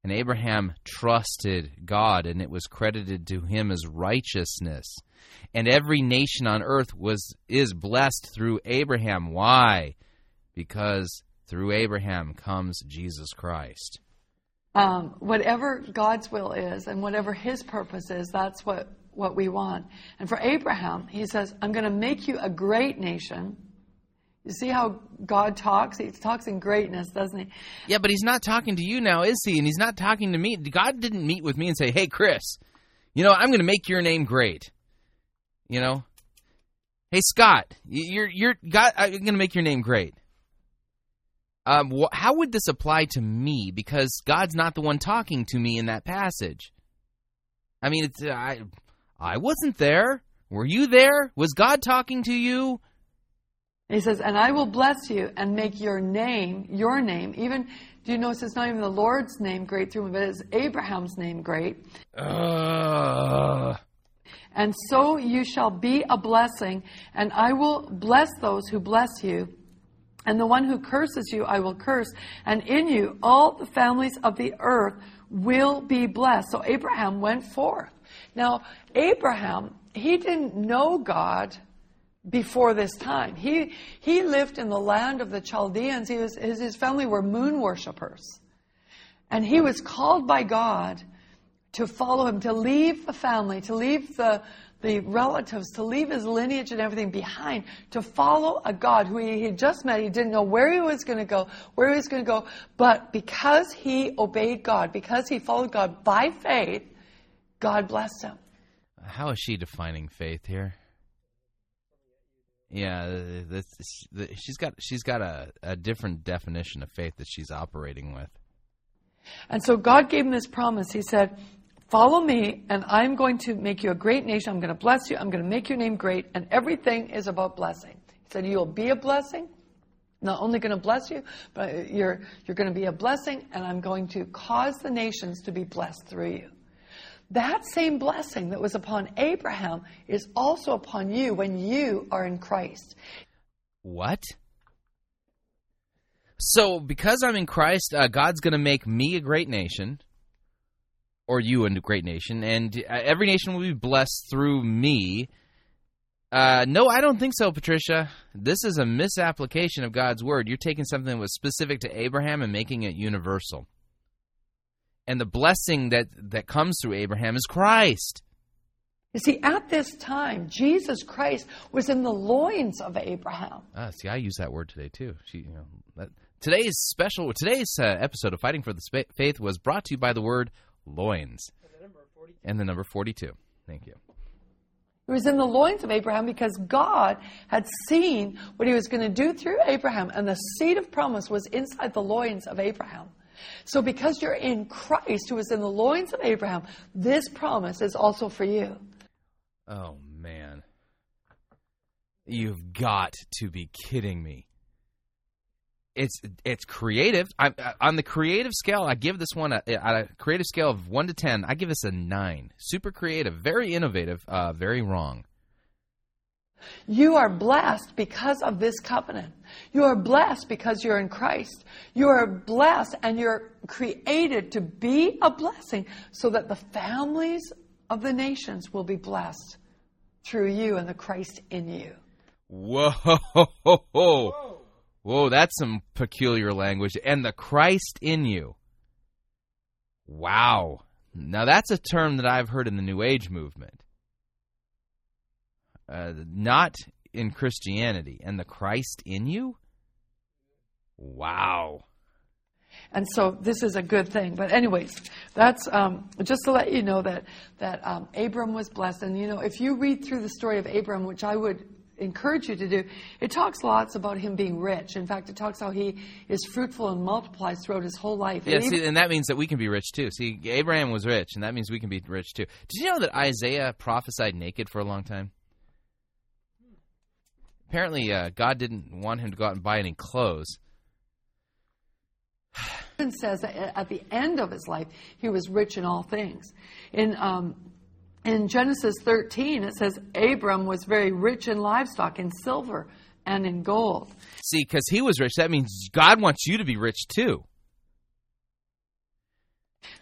Speaker 1: And Abraham trusted God, and it was credited to him as righteousness. And every nation on earth was is blessed through Abraham. Why? Because through Abraham comes Jesus Christ.
Speaker 4: Um, whatever God's will is and whatever His purpose is, that's what what we want. And for Abraham, he says, I'm going to make you a great nation. You see how God talks? He talks in greatness, doesn't he?
Speaker 1: Yeah, but he's not talking to you now, is he? And he's not talking to me. God didn't meet with me and say, hey, Chris, you know, I'm going to make your name great. You know? Hey, Scott, you're, you're, God, I'm going to make your name great. Um, wh- how would this apply to me? Because God's not the one talking to me in that passage. I mean, it's, I, I wasn't there. Were you there? Was God talking to you?
Speaker 4: He says, And I will bless you and make your name, your name, even, do you notice it's not even the Lord's name great through me, but it's Abraham's name great.
Speaker 1: Uh.
Speaker 4: And so you shall be a blessing, and I will bless those who bless you. And the one who curses you, I will curse. And in you, all the families of the earth will be blessed. So Abraham went forth. Now, Abraham, he didn't know God before this time. He, he lived in the land of the Chaldeans. Was, his, his family were moon worshippers. And he was called by God to follow him, to leave the family, to leave the, the relatives, to leave his lineage and everything behind, to follow a God who he had just met. He didn't know where he was going to go, where he was going to go. But because he obeyed God, because he followed God by faith, God blessed him.
Speaker 1: How is she defining faith here? Yeah, this, she's got she's got a, a different definition of faith that she's operating with.
Speaker 4: And so God gave him this promise. He said, Follow me, and I'm going to make you a great nation. I'm going to bless you. I'm going to make your name great. And everything is about blessing. He said, You'll be a blessing. Not only going to bless you, but you're, you're going to be a blessing, and I'm going to cause the nations to be blessed through you. That same blessing that was upon Abraham is also upon you when you are in Christ.
Speaker 1: What? So, because I'm in Christ, uh, God's going to make me a great nation, or you and a great nation, and uh, every nation will be blessed through me. Uh, no, I don't think so, Patricia. This is a misapplication of God's word. You're taking something that was specific to Abraham and making it universal and the blessing that, that comes through Abraham is Christ.
Speaker 4: You see, at this time, Jesus Christ was in the loins of Abraham.
Speaker 1: Ah, see, I use that word today too. She, you know, that, today's special, today's uh, episode of Fighting for the Faith was brought to you by the word loins and the number forty-two. Thank you.
Speaker 4: It was in the loins of Abraham because God had seen what he was going to do through Abraham, and the seed of promise was inside the loins of Abraham. So, because you're in Christ, who is in the loins of Abraham, this promise is also for you.
Speaker 1: Oh, man. You've got to be kidding me. It's it's creative. I, on the creative scale, I give this one a, a, a creative scale of one to ten. I give this a nine. Super creative, very innovative, uh, very wrong.
Speaker 4: You are blessed because of this covenant. You are blessed because you're in Christ. You are blessed and you're created to be a blessing so that the families of the nations will be blessed through you and the Christ in you.
Speaker 1: Whoa, whoa, that's some peculiar language. And the Christ in you. Wow. Now that's a term that I've heard in the New Age movement. Uh, not in Christianity. And the Christ in you? Wow.
Speaker 4: And so this is a good thing. But anyways, that's um, just to let you know that that um, Abram was blessed. And you know, if you read through the story of Abram, which I would encourage you to do, it talks lots about him being rich. In fact, it talks how he is fruitful and multiplies throughout his whole life.
Speaker 1: Yeah,
Speaker 4: And
Speaker 1: see, and that means that we can be rich too. See, Abraham was rich, and that means we can be rich too. Did you know that Isaiah prophesied naked for a long time? Apparently, uh, God didn't want him to go out and buy any clothes.
Speaker 4: It says that at the end of his life, he was rich in all things. In um, in Genesis 13, it says Abram was very rich in livestock, in silver, and in gold.
Speaker 1: See, because he was rich, that means God wants you to be rich too.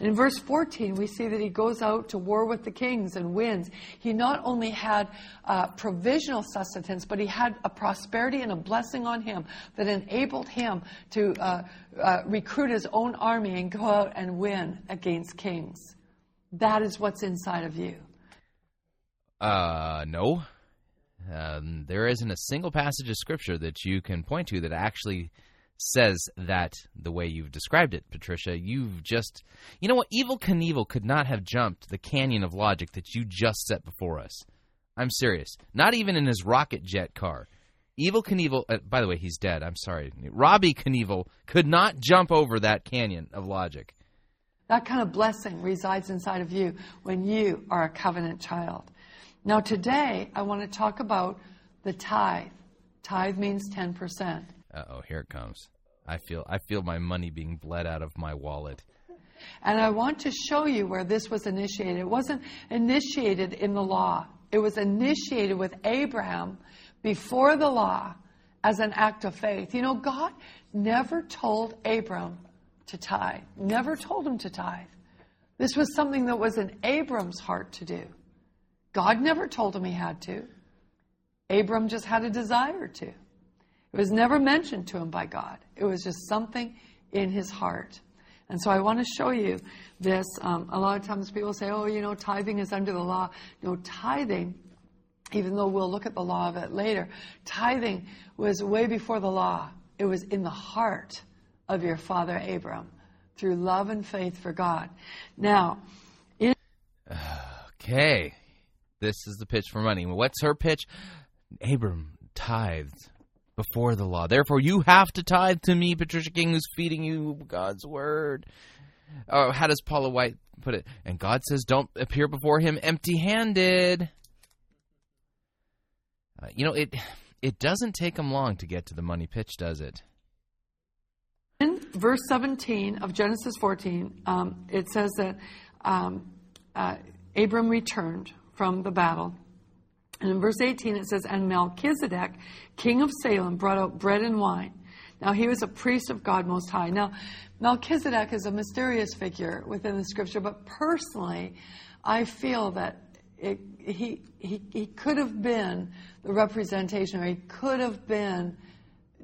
Speaker 4: In verse 14, we see that he goes out to war with the kings and wins. He not only had uh, provisional sustenance, but he had a prosperity and a blessing on him that enabled him to uh, uh, recruit his own army and go out and win against kings. That is what's inside of you.
Speaker 1: Uh, no. Um, there isn't a single passage of scripture that you can point to that actually says that the way you've described it, Patricia. You've just, you know what? Evel Knievel could not have jumped the canyon of logic that you just set before us. I'm serious. Not even in his rocket jet car. Evel Knievel, uh, by the way, he's dead. I'm sorry. Robbie Knievel could not jump over that canyon of logic.
Speaker 4: That kind of blessing resides inside of you when you are a covenant child. Now, today, I want to talk about the tithe. Tithe means 10%.
Speaker 1: Uh oh, here it comes. I feel I feel my money being bled out of my wallet.
Speaker 4: And I want to show you where this was initiated. It wasn't initiated in the law, it was initiated with Abraham before the law as an act of faith. You know, God never told Abram to tithe, never told him to tithe. This was something that was in Abram's heart to do. God never told him he had to. Abram just had a desire to. It was never mentioned to him by God. It was just something in his heart. And so I want to show you this. Um, a lot of times people say, oh, you know, tithing is under the law. No, tithing, even though we'll look at the law of it later, tithing was way before the law. It was in the heart of your father Abram through love and faith for God. Now, in
Speaker 1: Okay. This is the pitch for money. What's her pitch? Abram tithed before the law. Therefore, you have to tithe to me, Patricia King, who's feeding you God's word. Oh, how does Paula White put it? And God says, don't appear before him empty handed. Uh, you know, it it doesn't take him long to get to the money pitch, does it?
Speaker 4: In verse 17 of Genesis 14, um, it says that um, uh, Abram returned from the battle. And in verse 18, it says, And Melchizedek, king of Salem, brought out bread and wine. Now, he was a priest of God Most High. Now, Melchizedek is a mysterious figure within the scripture, but personally, I feel that it, he, he, he could have been the representation, or he could have been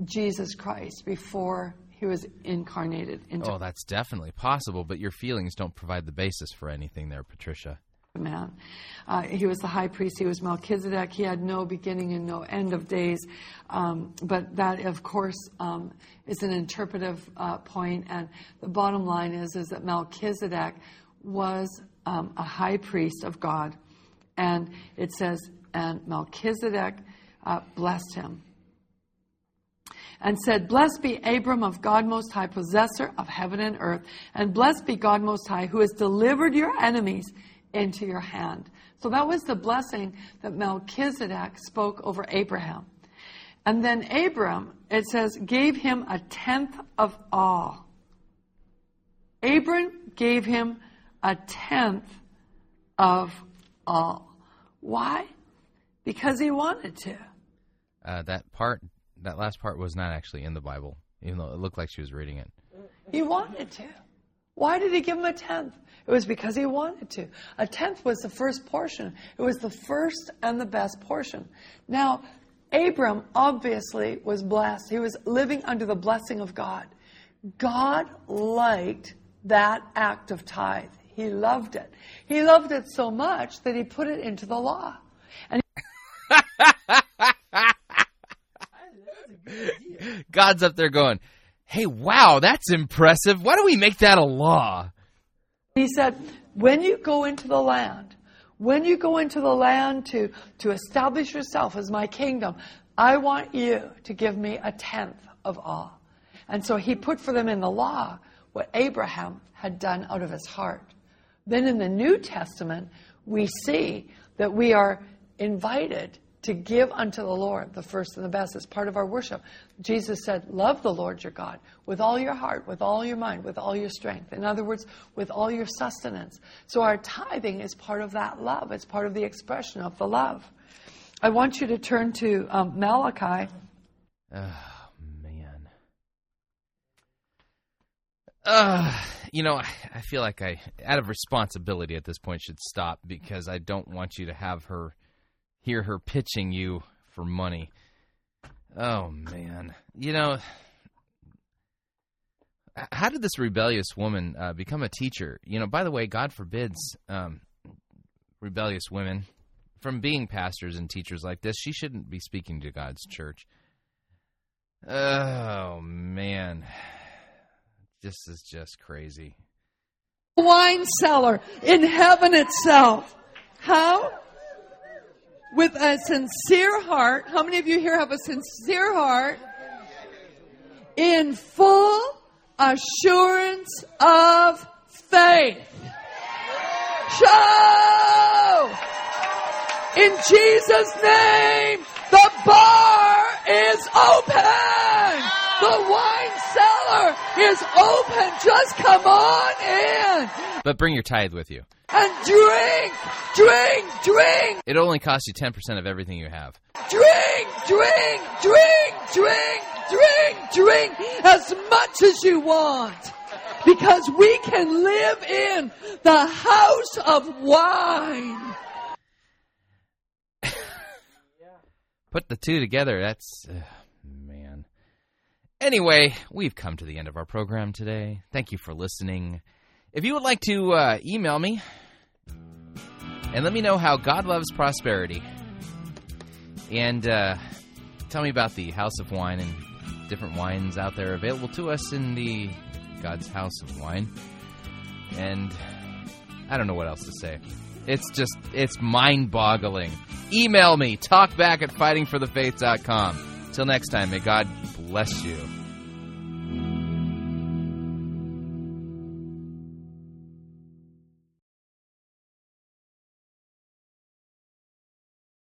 Speaker 4: Jesus Christ before he was incarnated into
Speaker 1: Oh, that's definitely possible, but your feelings don't provide the basis for anything there, Patricia.
Speaker 4: Man. Uh, he was the high priest. He was Melchizedek. He had no beginning and no end of days. Um, but that, of course, um, is an interpretive uh, point. And the bottom line is, is that Melchizedek was um, a high priest of God. And it says, and Melchizedek uh, blessed him and said, Blessed be Abram of God Most High, possessor of heaven and earth, and blessed be God Most High, who has delivered your enemies into your hand. So that was the blessing that Melchizedek spoke over Abraham. And then Abram, it says, gave him a tenth of all. Abram gave him a tenth of all. Why? Because he wanted to.
Speaker 1: Uh, that part, that last part, was not actually in the Bible, even though it looked like she was reading it.
Speaker 4: He wanted to. Why did he give him a tenth? It was because he wanted to. A tenth was the first portion. It was the first and the best portion. Now, Abram obviously was blessed. He was living under the blessing of God. God liked that act of tithe. He loved it. He loved it so much that he put it into the law. And
Speaker 1: God's up there going, "Hey, wow, that's impressive. Why don't we make that a law?"
Speaker 4: He said, when you go into the land, when you go into the land to, to establish yourself as my kingdom, I want you to give me a tenth of all. And so he put for them in the law what Abraham had done out of his heart. Then in the New Testament, we see that we are invited to give unto the Lord the first and the best as part of our worship. Jesus said, Love the Lord your God with all your heart, with all your mind, with all your strength. In other words, with all your sustenance. So our tithing is part of that love, it's part of the expression of the love. I want you to turn to um, Malachi.
Speaker 1: Oh man. Uh, you know, I feel like I, out of responsibility at this point, should stop because I don't want you to have her hear her pitching you for money. Oh man, you know, how did this rebellious woman uh, become a teacher? You know, by the way, God forbids um, rebellious women from being pastors and teachers like this. She shouldn't be speaking to God's church. Oh man, this is just crazy.
Speaker 4: wine cellar in heaven itself. How? With a sincere heart. How many of you here have a sincere heart? In full assurance of faith. Show! In Jesus' name, the bar is open! The wine cellar is open. Just come on in
Speaker 1: But bring your tithe with you.
Speaker 4: And drink, drink, drink,
Speaker 1: It only costs you 10% of everything you have.
Speaker 4: drink, drink, drink, drink, drink, drink as much as you want. Because we can live in the house of wine.
Speaker 1: Put the two together, that's. Uh, man. Anyway, we've come to the end of our program today. Thank you for listening. If you would like to uh, email me and let me know how God loves prosperity, and uh, tell me about the House of Wine and different wines out there available to us in the God's House of Wine. And I don't know what else to say. It's just, it's mind boggling. Email me, talkback at fightingforthefaith.com. Till next time, may God bless you.